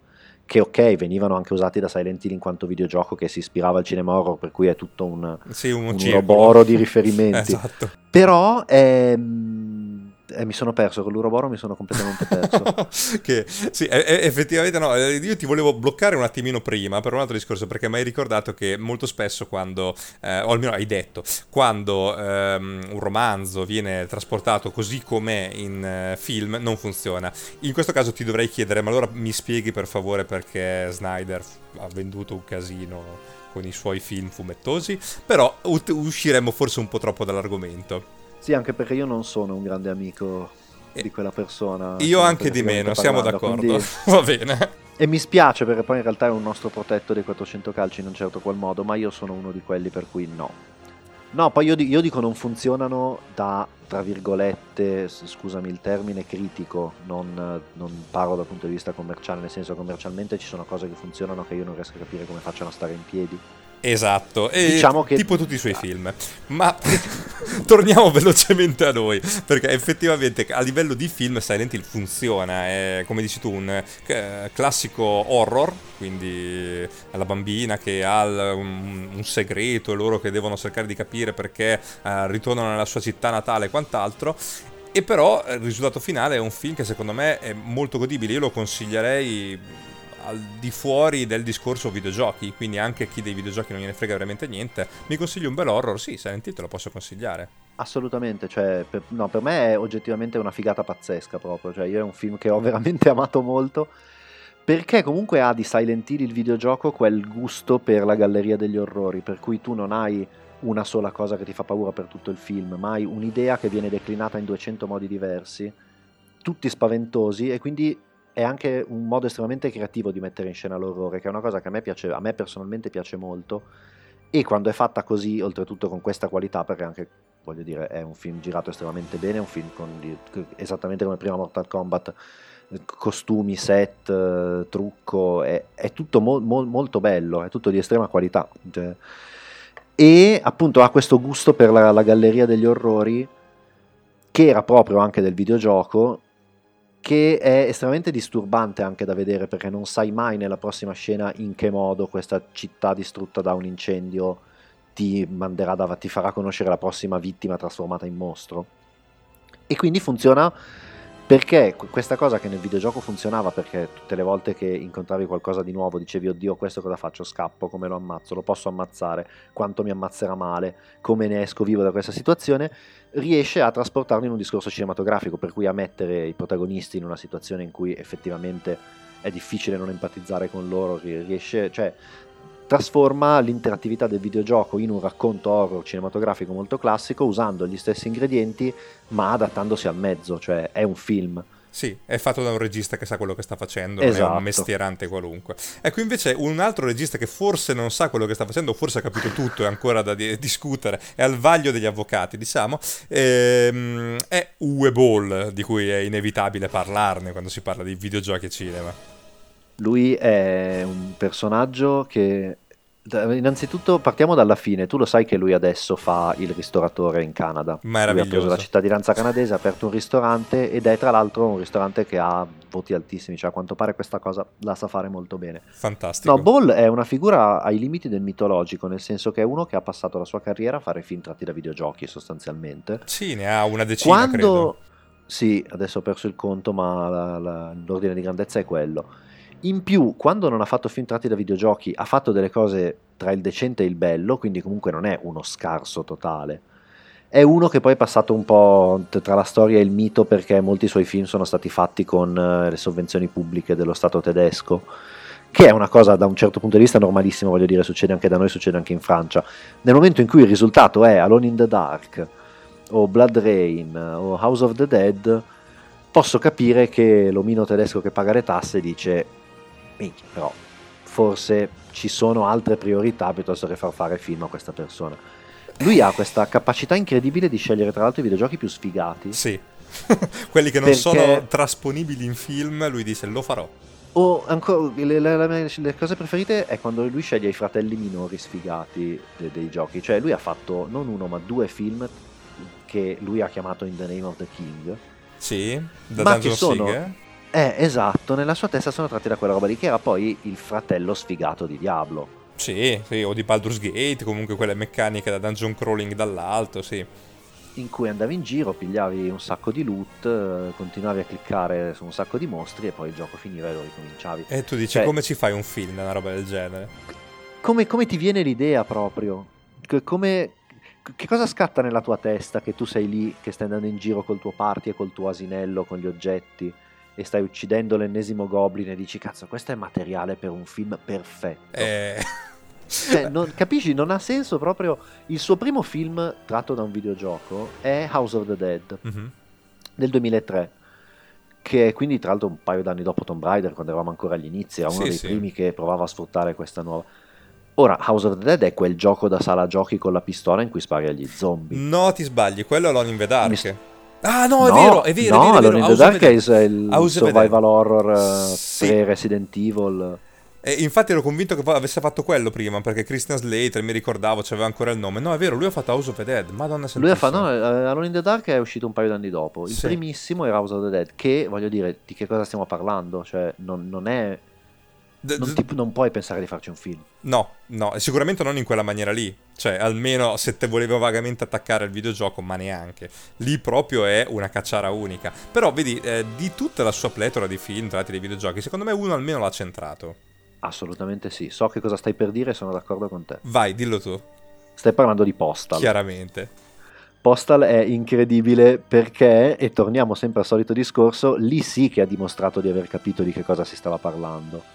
che ok, venivano anche usati da Silent Hill in quanto videogioco che si ispirava al cinema horror, per cui è tutto un, Sì, un, un uroboro di (laughs) riferimenti. esatto. Però ehm, eh, mi sono perso, con l'uroboro mi sono completamente perso. (laughs) che sì, effettivamente no, eh, io ti volevo bloccare un attimino prima per un altro discorso perché mi hai ricordato che molto spesso quando, eh, o almeno hai detto, quando ehm, un romanzo viene trasportato così com'è in eh, film non funziona. In questo caso ti dovrei chiedere, ma allora mi spieghi per favore perché Snyder ha venduto un casino con i suoi film fumettosi, però ut- usciremo forse un po' troppo dall'argomento. Sì, anche perché io non sono un grande amico di quella persona. Io anche di meno, siamo parlando, d'accordo. quindi- (laughs) Va bene. E mi spiace perché poi in realtà è un nostro protetto dei 400 calci in un certo qual modo, ma io sono uno di quelli per cui no. No, poi io, io dico non funzionano da, tra virgolette, scusami il termine, critico, non, non parlo dal punto di vista commerciale, nel senso commercialmente ci sono cose che funzionano che io non riesco a capire come facciano a stare in piedi. Esatto, e Diciamo che- tipo tutti i suoi film. Ma (laughs) torniamo velocemente a noi, perché effettivamente a livello di film Silent Hill funziona, è come dici tu un eh, classico horror, quindi la bambina che ha il- un, un segreto e loro che devono cercare di capire perché eh, ritornano nella sua città natale e quant'altro. E però eh, il risultato finale è un film che secondo me è molto godibile, io lo consiglierei al di fuori del discorso videogiochi, quindi anche chi dei videogiochi non gliene frega veramente niente, mi consigli un bel horror, sì, Silent Hill te lo posso consigliare. Assolutamente, cioè, per, no, per me è oggettivamente una figata pazzesca proprio, cioè io è un film che ho (laughs) veramente amato molto, perché comunque ha di Silent Hill il videogioco quel gusto per la galleria degli orrori, per cui tu non hai una sola cosa che ti fa paura per tutto il film, ma hai un'idea che viene declinata in 200 modi diversi, tutti spaventosi e quindi è anche un modo estremamente creativo di mettere in scena l'orrore, che è una cosa che a me piace, a me personalmente piace molto. E quando è fatta così, oltretutto con questa qualità, perché anche, voglio dire, è un film girato estremamente bene, un film con esattamente come prima Mortal Kombat, eh, costumi, set, eh, trucco, è, è tutto mo- mo- molto bello, è tutto di estrema qualità. Cioè, e appunto ha questo gusto per la, la galleria degli orrori, che era proprio anche del videogioco, che è estremamente disturbante anche da vedere perché non sai mai nella prossima scena in che modo questa città distrutta da un incendio ti, manderà dav- ti farà conoscere la prossima vittima trasformata in mostro. E quindi funziona perché que- questa cosa che nel videogioco funzionava perché tutte le volte che incontravi qualcosa di nuovo dicevi oddio questo cosa faccio? Scappo come lo ammazzo? Lo posso ammazzare? Quanto mi ammazzerà male? Come ne esco vivo da questa situazione? Riesce a trasportarlo in un discorso cinematografico, per cui a mettere i protagonisti in una situazione in cui effettivamente è difficile non empatizzare con loro, ri- riesce, cioè trasforma l'interattività del videogioco in un racconto horror cinematografico molto classico usando gli stessi ingredienti ma adattandosi al mezzo, cioè è un film. Sì, è fatto da un regista che sa quello che sta facendo, non è Esatto. un mestierante qualunque. Ecco, invece, un altro regista che forse non sa quello che sta facendo, forse ha capito tutto, è ancora da di- discutere, è al vaglio degli avvocati, diciamo, ehm, è Uwe Ball, di cui è inevitabile parlarne quando si parla di videogiochi e cinema. Lui è un personaggio che innanzitutto partiamo dalla fine, tu lo sai che lui adesso fa il ristoratore in Canada. Lui ha preso Meraviglioso. la cittadinanza canadese, ha aperto un ristorante ed è tra l'altro un ristorante che ha voti altissimi, cioè a quanto pare questa cosa la sa fare molto bene. Fantastico. No, Ball è una figura ai limiti del mitologico, nel senso che è uno che ha passato la sua carriera a fare film tratti da videogiochi sostanzialmente. Sì, ne ha una decina, Quando... credo. Sì, adesso ho perso il conto, ma la- la- l'ordine di grandezza è quello. In più, quando non ha fatto film tratti da videogiochi, ha fatto delle cose tra il decente e il bello, quindi comunque non è uno scarso totale. È uno che poi è passato un po' tra la storia e il mito perché molti suoi film sono stati fatti con eh, le sovvenzioni pubbliche dello Stato tedesco, che è una cosa da un certo punto di vista normalissima, voglio dire, succede anche da noi, succede anche in Francia. Nel momento in cui il risultato è Alone in the Dark, o Blood Rain, o House of the Dead, posso capire che l'omino tedesco che paga le tasse dice, minchia, però forse ci sono altre priorità piuttosto che far fare film a questa persona. Lui ha questa capacità incredibile di scegliere tra l'altro i videogiochi più sfigati. Sì. (laughs) Quelli che non Perché- sono trasponibili in film, lui dice lo farò. O ancora, le, le- le- le cose preferite è quando lui sceglie i fratelli minori sfigati de- dei giochi. Cioè lui ha fatto non uno ma due film che lui ha chiamato In the Name of the King. Sì, da Ma Dungeon che sono- Sig, eh? Esatto, nella sua testa sono tratti da quella roba lì, che era poi il fratello sfigato di Diablo. Sì, sì, o di Baldur's Gate, comunque quelle meccaniche da dungeon crawling dall'alto, sì. In cui andavi in giro, pigliavi un sacco di loot, continuavi a cliccare su un sacco di mostri e poi il gioco finiva e lo ricominciavi. E tu dici, Cioè- come ci fai un film da una roba del genere? Come, come ti viene l'idea proprio? Come, che cosa scatta nella tua testa che tu sei lì, che stai andando in giro col tuo party e col tuo asinello, con gli oggetti e stai uccidendo l'ennesimo goblin e dici cazzo questo è materiale per un film perfetto. Eh... (laughs) Cioè, non- capisci? Non ha senso proprio. Il suo primo film tratto da un videogioco è House of the Dead Mhm. del 2003. Che è quindi, tra l'altro, un paio d'anni dopo Tomb Raider, quando eravamo ancora agli inizi, era uno Sì, dei sì. primi che provava a sfruttare questa nuova. Ora, House of the Dead è quel gioco da sala giochi con la pistola in cui spari agli zombie. No, ti sbagli, quello è Alone in the Dark. Mi Ah, no, è No, vero, è vero, no, è vero, Alone in the Dark è il House survival horror eh, Sì. pre-Resident Evil. E infatti ero convinto che avesse fatto quello prima, perché Christian Slater, mi ricordavo, c'aveva ancora il nome. No, è vero, lui ha fatto House of the Dead. Madonna Lui ha fatto, no, eh, Alone in the Dark è uscito un paio d'anni dopo. Il Sì. primissimo era House of the Dead, che voglio dire, di che cosa stiamo parlando? Cioè, non, non è. Non, ti- non puoi pensare di farci un film. No, no, e sicuramente non in quella maniera lì. Cioè, almeno se te volevo vagamente attaccare al videogioco, ma neanche. Lì proprio è una cacciara unica. Però, vedi, eh, di tutta la sua pletora di film tratti dei videogiochi, secondo me uno almeno l'ha centrato. Assolutamente sì. So che cosa stai per dire e sono d'accordo con te. Vai, dillo tu, Stai parlando di Postal. chiaramente. Postal è incredibile perché, e torniamo sempre al solito discorso, lì sì che ha dimostrato di aver capito di che cosa si stava parlando.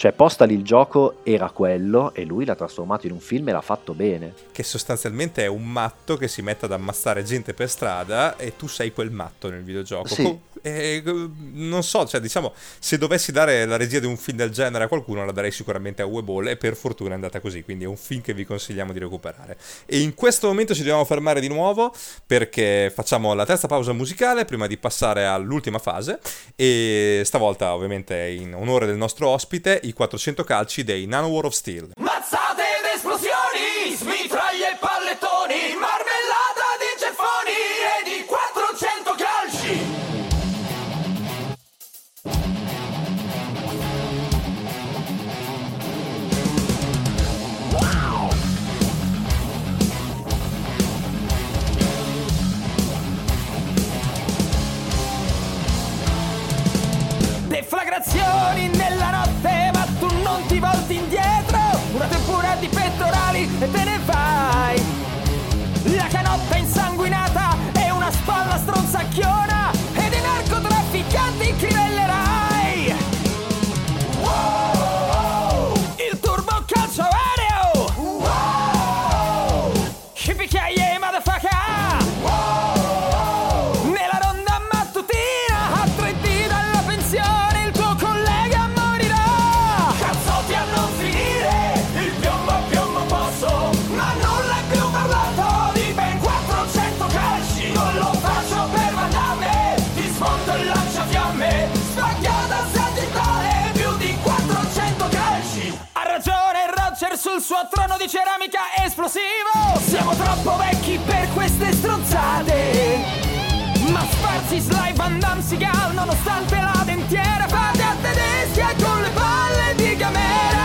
Cioè, Postal il gioco era quello e lui l'ha trasformato in un film e l'ha fatto bene. Che sostanzialmente è un matto che si mette ad ammazzare gente per strada e tu sei quel matto nel videogioco. Sì. E, eh, non so, cioè, diciamo, se dovessi dare la regia di un film del genere a qualcuno, la darei sicuramente a Uwe Boll e per fortuna è andata così. Quindi è un film che vi consigliamo di recuperare. E in questo momento ci dobbiamo fermare di nuovo perché facciamo la terza pausa musicale prima di passare all'ultima fase. E stavolta, ovviamente, in onore del nostro ospite, i 400 calci dei Nano War of Steel. Mazzate ed esplosioni, smitraglie e pallettoni, marmellata di ceffoni e di 400 calci. Deflagrazioni pettorali e esplosivo. Siamo troppo vecchi per queste stronzate. Ma sfarzi Sly Van Damme Nonostante la dentiera Fate a tedeschi e con le palle di gamera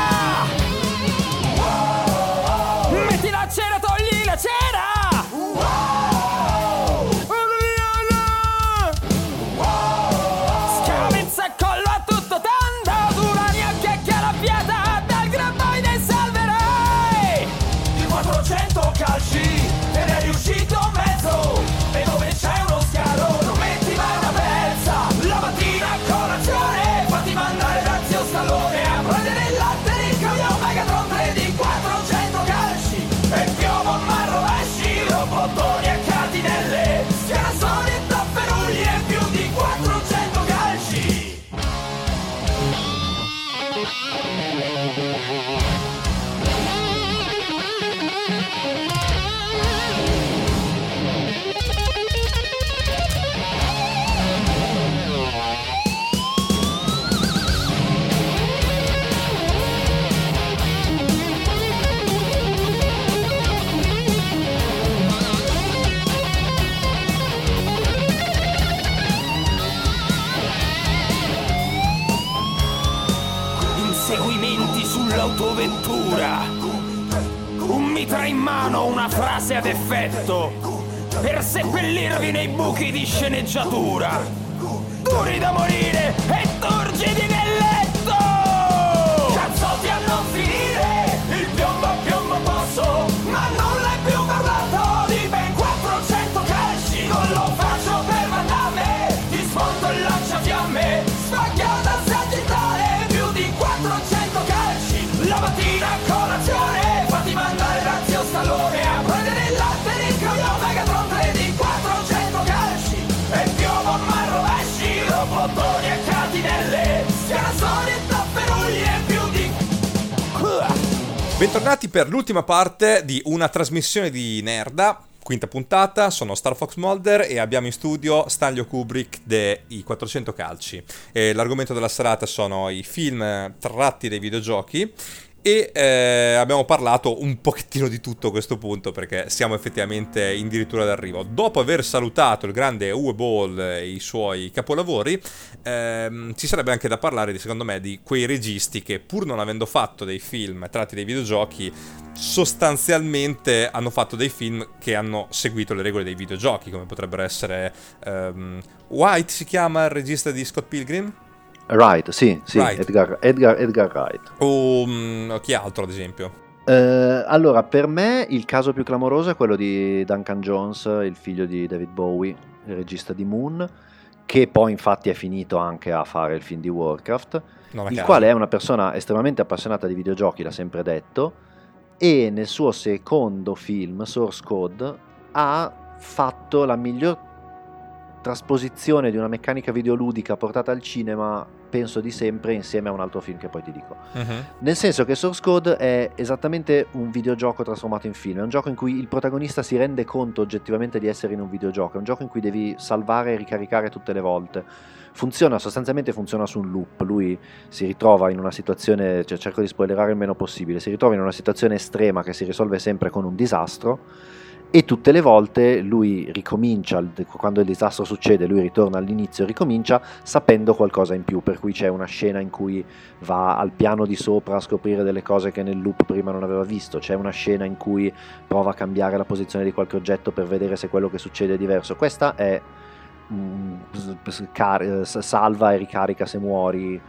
Sull'autovettura. Un mitra in mano, una frase ad effetto. Per seppellirvi nei buchi di sceneggiatura. Duri da morire e turgidi nel Bentornati per l'ultima parte di una trasmissione di Nerda, quinta puntata, sono Star Fox Mulder e abbiamo in studio Stanlio Kubrick dei 400 calci. E l'argomento della serata sono i film tratti dai videogiochi e eh, abbiamo parlato un pochettino di tutto a questo punto perché siamo effettivamente in dirittura d'arrivo. Dopo aver salutato il grande Uwe Ball e i suoi capolavori, ehm, ci sarebbe anche da parlare, secondo me, di quei registi che pur non avendo fatto dei film tratti dai videogiochi, sostanzialmente hanno fatto dei film che hanno seguito le regole dei videogiochi, come potrebbero essere... Ehm, White si chiama il regista di Scott Pilgrim? Wright, sì, sì Wright. Edgar, Edgar, Edgar Wright. O mm, chi altro, ad esempio? Eh, allora, per me il caso più clamoroso è quello di Duncan Jones, il figlio di David Bowie, il regista di Moon, che poi infatti è finito anche a fare il film di Warcraft, il caso. quale è una persona estremamente appassionata di videogiochi, l'ha sempre detto, e nel suo secondo film, Source Code, ha fatto la miglior trasposizione di una meccanica videoludica portata al cinema, penso di sempre, insieme a un altro film che poi ti dico. Mhm. Nel senso che Source Code è esattamente un videogioco trasformato in film, è un gioco in cui il protagonista si rende conto oggettivamente di essere in un videogioco, è un gioco in cui devi salvare e ricaricare tutte le volte. Funziona, sostanzialmente funziona su un loop, lui si ritrova in una situazione, cioè cerco di spoilerare il meno possibile, si ritrova in una situazione estrema che si risolve sempre con un disastro e tutte le volte lui ricomincia, quando il disastro succede lui ritorna all'inizio e ricomincia sapendo qualcosa in più, per cui c'è una scena in cui va al piano di sopra a scoprire delle cose che nel loop prima non aveva visto, c'è una scena in cui prova a cambiare la posizione di qualche oggetto per vedere se quello che succede è diverso. Questa è mm, salva e ricarica se muori,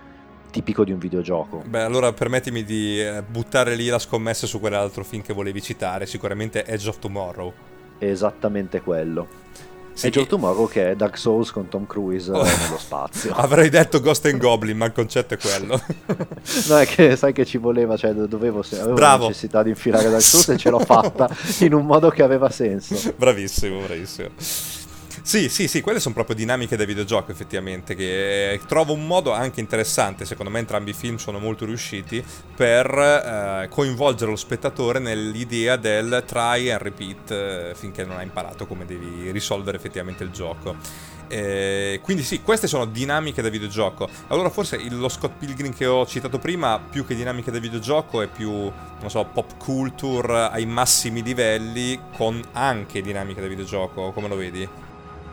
tipico di un videogioco. Beh, allora permettimi di eh, buttare lì la scommessa su quell'altro film che volevi citare, sicuramente Edge of Tomorrow. Esattamente quello. Sì, E Joe Tomorrow che è Dark Souls con Tom Cruise Oh. eh, nello spazio. (laughs) Avrei detto Ghost and Goblin, ma il concetto è quello. (laughs) No, è che sai che ci voleva, cioè dovevo, avevo la necessità di infilare Dark Souls e ce l'ho (laughs) fatta in un modo che aveva senso. bravissimo, bravissimo. Sì, sì, sì, quelle sono proprio dinamiche da videogioco effettivamente, che trovo un modo anche interessante, secondo me entrambi i film sono molto riusciti, per eh, coinvolgere lo spettatore nell'idea del try and repeat eh, finché non hai imparato come devi risolvere effettivamente il gioco. Eh, quindi sì, queste sono dinamiche da videogioco. Allora forse lo Scott Pilgrim che ho citato prima, più che dinamiche da videogioco, è più, non so, pop culture ai massimi livelli, con anche dinamiche da videogioco, come lo vedi?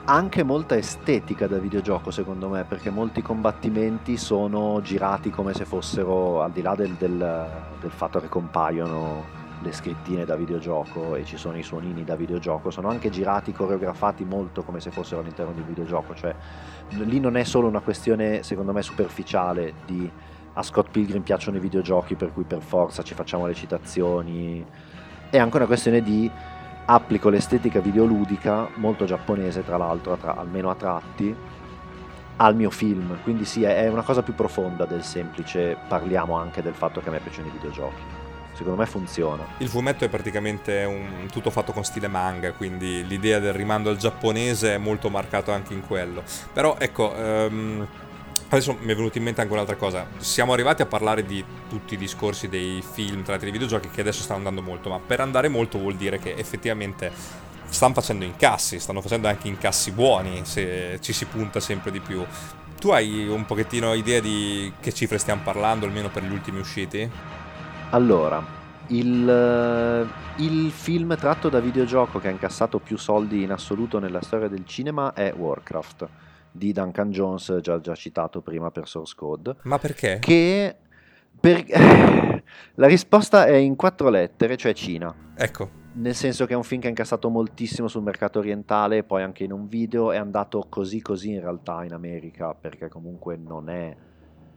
Anche molta estetica da videogioco secondo me, perché molti combattimenti sono girati come se fossero, al di là del, del- del fatto che compaiono le scrittine da videogioco e ci sono i suonini da videogioco, sono anche girati, coreografati molto come se fossero all'interno di un videogioco, cioè lì non è solo una questione secondo me superficiale di a Scott Pilgrim piacciono i videogiochi per cui per forza ci facciamo le citazioni, è anche una questione di applico l'estetica videoludica molto giapponese tra l'altro, tra- almeno a tratti, al mio film, quindi sì, è una cosa più profonda del semplice parliamo anche del fatto che a me piacciono i videogiochi. Secondo me funziona. Il fumetto è praticamente un tutto fatto con stile manga, quindi l'idea del rimando al giapponese è molto marcato anche in quello. Però ecco, ehm, adesso mi è venuta in mente anche un'altra cosa. Siamo arrivati a parlare di tutti i discorsi dei film tratti dei videogiochi che adesso stanno andando molto, ma per andare molto vuol dire che effettivamente stanno facendo incassi, stanno facendo anche incassi buoni se ci si punta sempre di più. Tu hai un pochettino idea di che cifre stiamo parlando, almeno per gli ultimi usciti? Allora, il, eh, il film tratto da videogioco che ha incassato più soldi in assoluto nella storia del cinema è Warcraft di Duncan Jones, già, già citato prima per Source Code, Ma perché? che per- (laughs) la risposta è in quattro lettere, cioè Cina. Ecco, Nel senso che è un film che ha incassato moltissimo sul mercato orientale, poi anche in un video è andato così così in realtà in America, perché comunque non è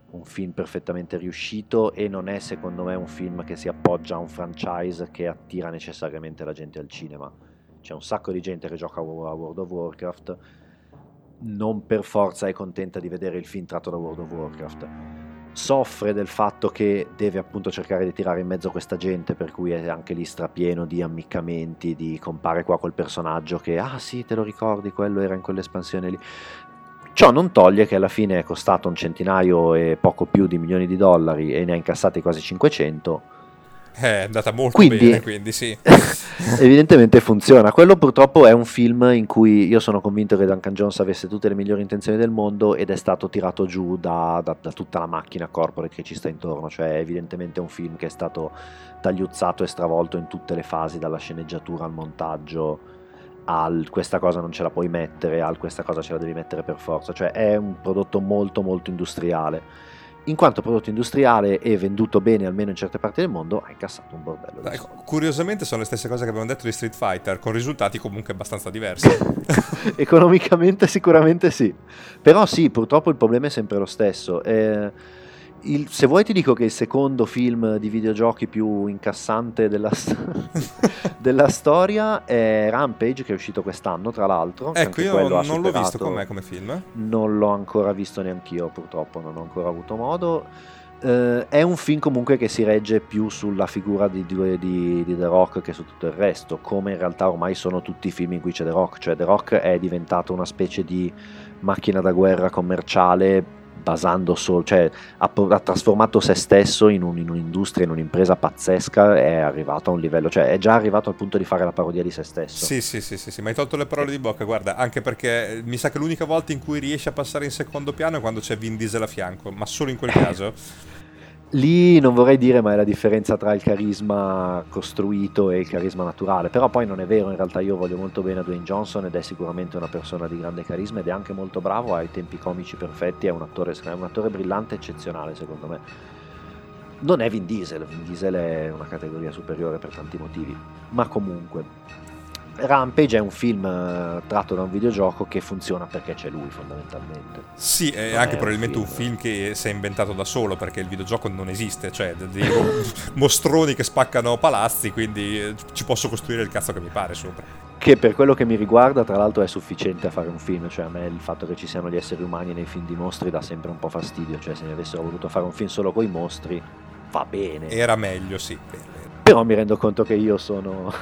un film perfettamente riuscito e non è secondo me un film che si appoggia a un franchise che attira necessariamente la gente al cinema. C'è un sacco di gente che gioca a World of Warcraft, non per forza è contenta di vedere il film tratto da World of Warcraft. Soffre del fatto che deve appunto cercare di tirare in mezzo questa gente, per cui è anche lì strapieno di ammiccamenti, di compare qua quel personaggio che, ah sì, te lo ricordi, quello era in quell'espansione lì. Ciò non toglie che alla fine è costato un centinaio e poco più di milioni di dollari e ne ha incassati quasi 500. È andata molto Quindi- bene, quindi sì. (laughs) Evidentemente funziona. Quello purtroppo è un film in cui io sono convinto che Duncan Jones avesse tutte le migliori intenzioni del mondo ed è stato tirato giù da, da- da tutta la macchina corporate che ci sta intorno. Cioè, è evidentemente un film che è stato tagliuzzato e stravolto in tutte le fasi, dalla sceneggiatura al montaggio. Al questa cosa non ce la puoi mettere, al questa cosa ce la devi mettere per forza. Cioè, è un prodotto molto, molto industriale. In quanto prodotto industriale e venduto bene almeno in certe parti del mondo, ha incassato un bordello. soldi. curiosamente sono le stesse cose che abbiamo detto di Street Fighter, con risultati comunque abbastanza diversi. (laughs) Economicamente sicuramente sì, però sì, purtroppo il problema è sempre lo stesso. Eh, il- se vuoi ti dico che il secondo film di videogiochi più incassante della, (laughs) della storia è Rampage, che è uscito quest'anno tra l'altro. ecco, io non l'ho visto superato- com'è come film. Non l'ho ancora visto neanch'io, purtroppo, non ho ancora avuto modo. Eh, è un film comunque che si regge più sulla figura di, di- di- di The Rock che su tutto il resto, come in realtà ormai sono tutti i film in cui c'è The Rock, cioè The Rock è diventato una specie di macchina da guerra commerciale basando solo, cioè ha, ha trasformato se stesso in, un- in un'industria, in un'impresa pazzesca, è arrivato a un livello, cioè è già arrivato al punto di fare la parodia di se stesso. Sì, sì, sì, sì, sì, mi hai tolto le parole di bocca, guarda, anche perché mi sa che l'unica volta in cui riesce a passare in secondo piano è quando c'è Vin Diesel a fianco, ma solo in quel caso. Lì non vorrei dire, ma è la differenza tra il carisma costruito e il carisma naturale. Però poi non è vero, in realtà io voglio molto bene a Dwayne Johnson ed è sicuramente una persona di grande carisma ed è anche molto bravo, ha i tempi comici perfetti, è un attore, è un attore brillante eccezionale secondo me. Non è Vin Diesel, Vin Diesel è una categoria superiore per tanti motivi, ma comunque. Rampage è un film eh, tratto da un videogioco che funziona perché c'è lui fondamentalmente. Sì, è Non anche è un probabilmente un film. film che si è inventato da solo perché il videogioco non esiste, cioè de- dei (laughs) mostroni che spaccano palazzi, quindi eh, ci posso costruire il cazzo che mi pare sopra. che per quello che mi riguarda tra l'altro è sufficiente a fare un film, cioè a me il fatto che ci siano gli esseri umani nei film di mostri dà sempre un po' fastidio, cioè se ne avessero voluto fare un film solo con i mostri va bene, Era meglio, sì. però mi rendo conto che io sono...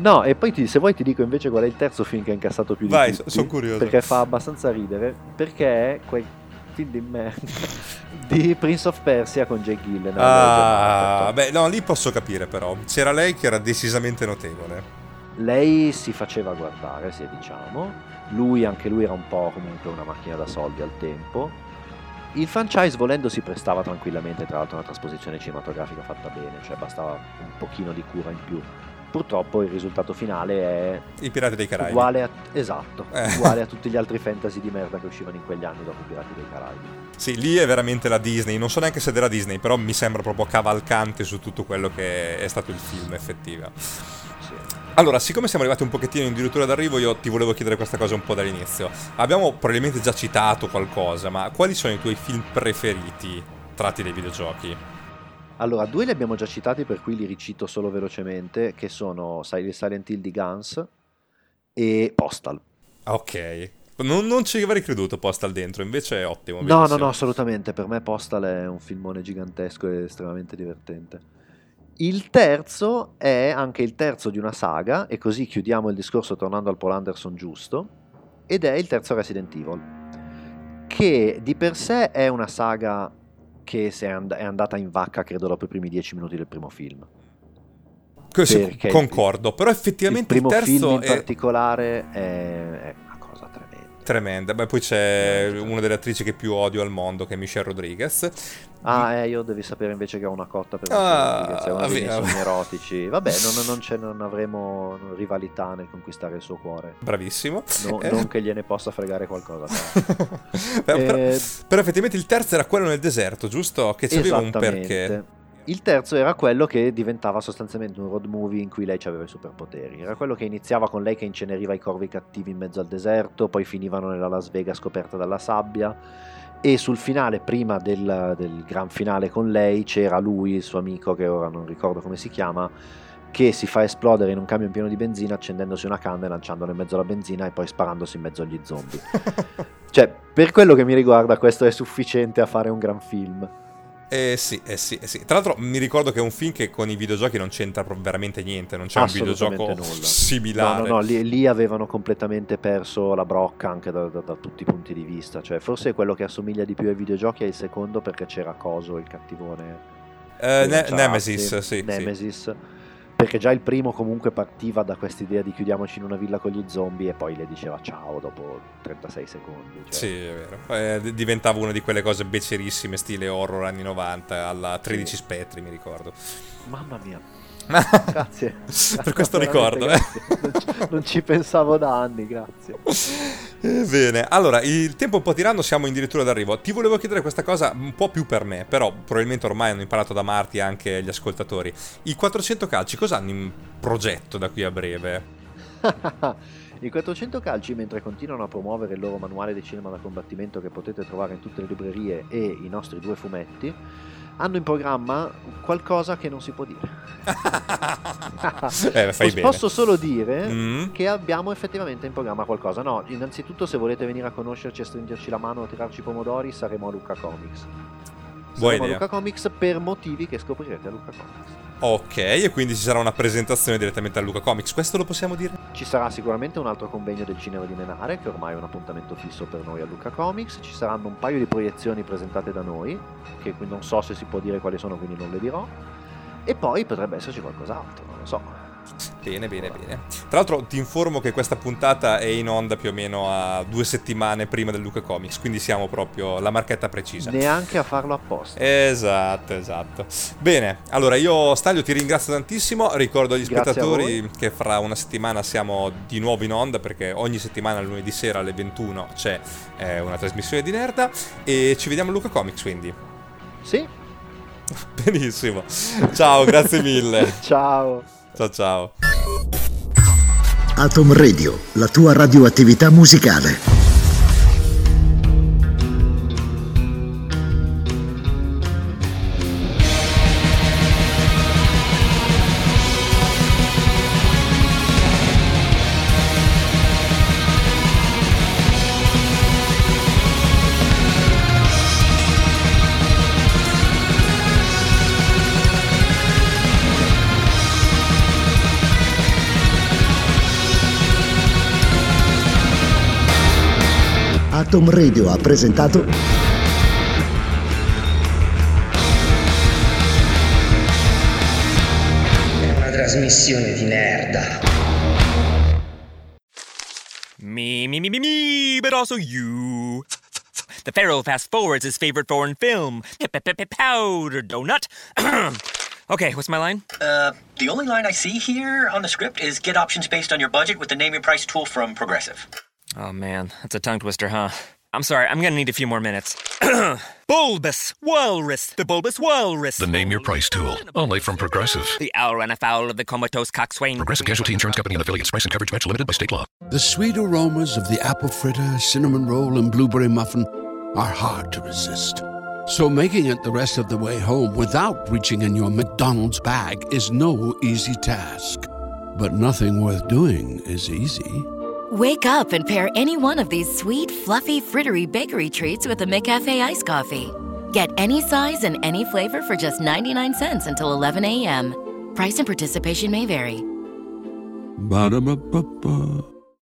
No, e poi ti- se vuoi ti dico invece qual è il terzo film che ha incassato più Vai, di so- tutti. son curioso. Perché fa abbastanza ridere, perché è quel film di me (laughs) di Prince of Persia con Jake Gyllenhaal. Ah, beh, no, lì posso capire però. C'era lei che era decisamente notevole. Lei si faceva guardare, se diciamo. Lui, anche lui, era un po' comunque una macchina da soldi al tempo. Il franchise, volendo, si prestava tranquillamente, tra l'altro, una trasposizione cinematografica fatta bene, cioè bastava un pochino di cura in più. Purtroppo il risultato finale è I Pirati dei Caraibi. uguale a, esatto, Eh. uguale a tutti gli altri fantasy di merda che uscivano in quegli anni dopo i Pirati dei Caraibi. Sì, lì è veramente la Disney. Non so neanche se è della Disney, però mi sembra proprio cavalcante su tutto quello che è stato il film, effettiva. Sì. Allora, siccome siamo arrivati un pochettino addirittura d'arrivo, io ti volevo chiedere questa cosa un po' dall'inizio. Abbiamo probabilmente già citato qualcosa, ma quali sono i tuoi film preferiti tratti dai videogiochi? Allora, due li abbiamo già citati, per cui li ricito solo velocemente, che sono Sil- Silent Hill di Guns e Postal. Ok. Non, non ci avrei creduto Postal dentro, invece è ottimo. No, no, no, assolutamente. Per me Postal è un filmone gigantesco e estremamente divertente. Il terzo è anche il terzo di una saga, e così chiudiamo il discorso tornando al Paul Anderson giusto, ed è il terzo Resident Evil, che di per sé è una saga che è, and- è andata in vacca, credo, dopo i primi dieci minuti del primo film. Questo il- concordo, però Il effettivamente il, primo film terzo in è particolare è, tremenda. Beh, poi c'è una delle attrici che più odio al mondo, che è Michelle Rodriguez. Ah, eh, io devi sapere invece che ho una cotta per Ah, Michelle Rodriguez, sogni (laughs) erotici. Vabbè, non, non, c'è- non avremo rivalità nel conquistare il suo cuore. Bravissimo. No- Eh. Non che gliene possa fregare qualcosa. (laughs) però, però- Eh, però effettivamente il terzo era quello nel deserto, giusto? Che c'aveva un perché. Il terzo era quello che diventava sostanzialmente un road movie in cui lei aveva i superpoteri. Era quello che iniziava con lei che inceneriva i corvi cattivi in mezzo al deserto, poi finivano nella Las Vegas scoperta dalla sabbia. E sul finale, prima del, del gran finale con lei, c'era lui, il suo amico, che ora non ricordo come si chiama, che si fa esplodere in un camion pieno di benzina accendendosi una canna e lanciandola in mezzo alla benzina e poi sparandosi in mezzo agli zombie. (laughs) Cioè, per quello che mi riguarda, questo è sufficiente a fare un gran film. Eh sì, eh sì, eh sì. Tra l'altro mi ricordo che è un film che con i videogiochi non c'entra veramente niente, non c'è un videogioco nulla. similare. No, no, no, lì, lì avevano completamente perso la brocca anche da, da- da tutti i punti di vista. Cioè, forse quello che assomiglia di più ai videogiochi è il secondo perché c'era Coso, il cattivone Eh, ne- Nemesis, sì. Nemesis. Sì. Perché già il primo comunque partiva da questa idea di chiudiamoci in una villa con gli zombie e poi le diceva ciao dopo 36 secondi. Cioè. Sì, è vero. Eh, diventava una di quelle cose becerissime, stile horror anni 90, alla 13 sì. spettri, mi ricordo. Mamma mia, (laughs) grazie. per questo ricordo. Eh. Non, ci, non, ci, pensavo da anni, grazie. Eh, bene, allora il tempo un po' tirando, siamo addirittura d'arrivo. Ti volevo chiedere questa cosa un po' più per me, però probabilmente ormai hanno imparato da Marti anche gli ascoltatori. I 400 calci cosa hanno in progetto da qui a breve? (laughs) I 400 calci, mentre continuano a promuovere il loro manuale di cinema da combattimento che potete trovare in tutte le librerie e i nostri due fumetti, hanno in programma qualcosa che non si può dire. (laughs) eh, fai bene. Posso solo dire mm. che abbiamo effettivamente in programma qualcosa. No, innanzitutto se volete venire a conoscerci, a stringerci la mano, a tirarci i pomodori, saremo a Luca Comics. Saremo a Luca Comics per motivi che scoprirete a Luca Comics. Ok, e quindi ci sarà una presentazione direttamente a Luca Comics, questo lo possiamo dire? Ci sarà sicuramente un altro convegno del cinema di Menare, che ormai è un appuntamento fisso per noi a Luca Comics, ci saranno un paio di proiezioni presentate da noi, che non so se si può dire quali sono, quindi non le dirò, e poi potrebbe esserci qualcos'altro, non lo so. Bene, bene, bene. Tra l'altro ti informo che questa puntata è in onda più o meno a due settimane prima del Luca Comics, quindi siamo proprio la marchetta precisa. Neanche a farlo apposta. Esatto, esatto. Bene, allora io Staglio ti ringrazio tantissimo, ricordo agli spettatori che fra una settimana siamo di nuovo in onda perché ogni settimana lunedì sera alle 21 c'è eh, una trasmissione di Nerda e ci vediamo a Luca Comics quindi. Sì. (laughs) Benissimo. Ciao, grazie mille. (laughs) Ciao. Ciao ciao. Atom Radio, la tua radioattività musicale. Atom Radio ha presentato È una trasmissione di merda. Me, me, me, me, me, but also you. The Pharaoh fast forwards his favorite foreign film, Powder Donut. (clears throat) okay, what's my line? Uh, the only line I see here on the script is get options based on your budget with the name your price tool from Progressive. Oh man, that's a tongue twister, huh? I'm sorry, I'm gonna need a few more minutes. (clears throat) bulbous Walrus, the Bulbous Walrus. The name your price tool, only from Progressive. The owl ran afoul of the comatose coxswain. Progressive Casualty Insurance Company and affiliates. Price and coverage match limited by state law. The sweet aromas of the apple fritter, cinnamon roll, and blueberry muffin are hard to resist. So making it the rest of the way home without reaching in your McDonald's bag is no easy task. But nothing worth doing is easy. Wake up and pair any one of these sweet, fluffy, frittery bakery treats with a McCafe iced coffee. Get any size and any flavor for just 99 cents until 11 a.m. Price and participation may vary. Ba-da-ba-ba-ba.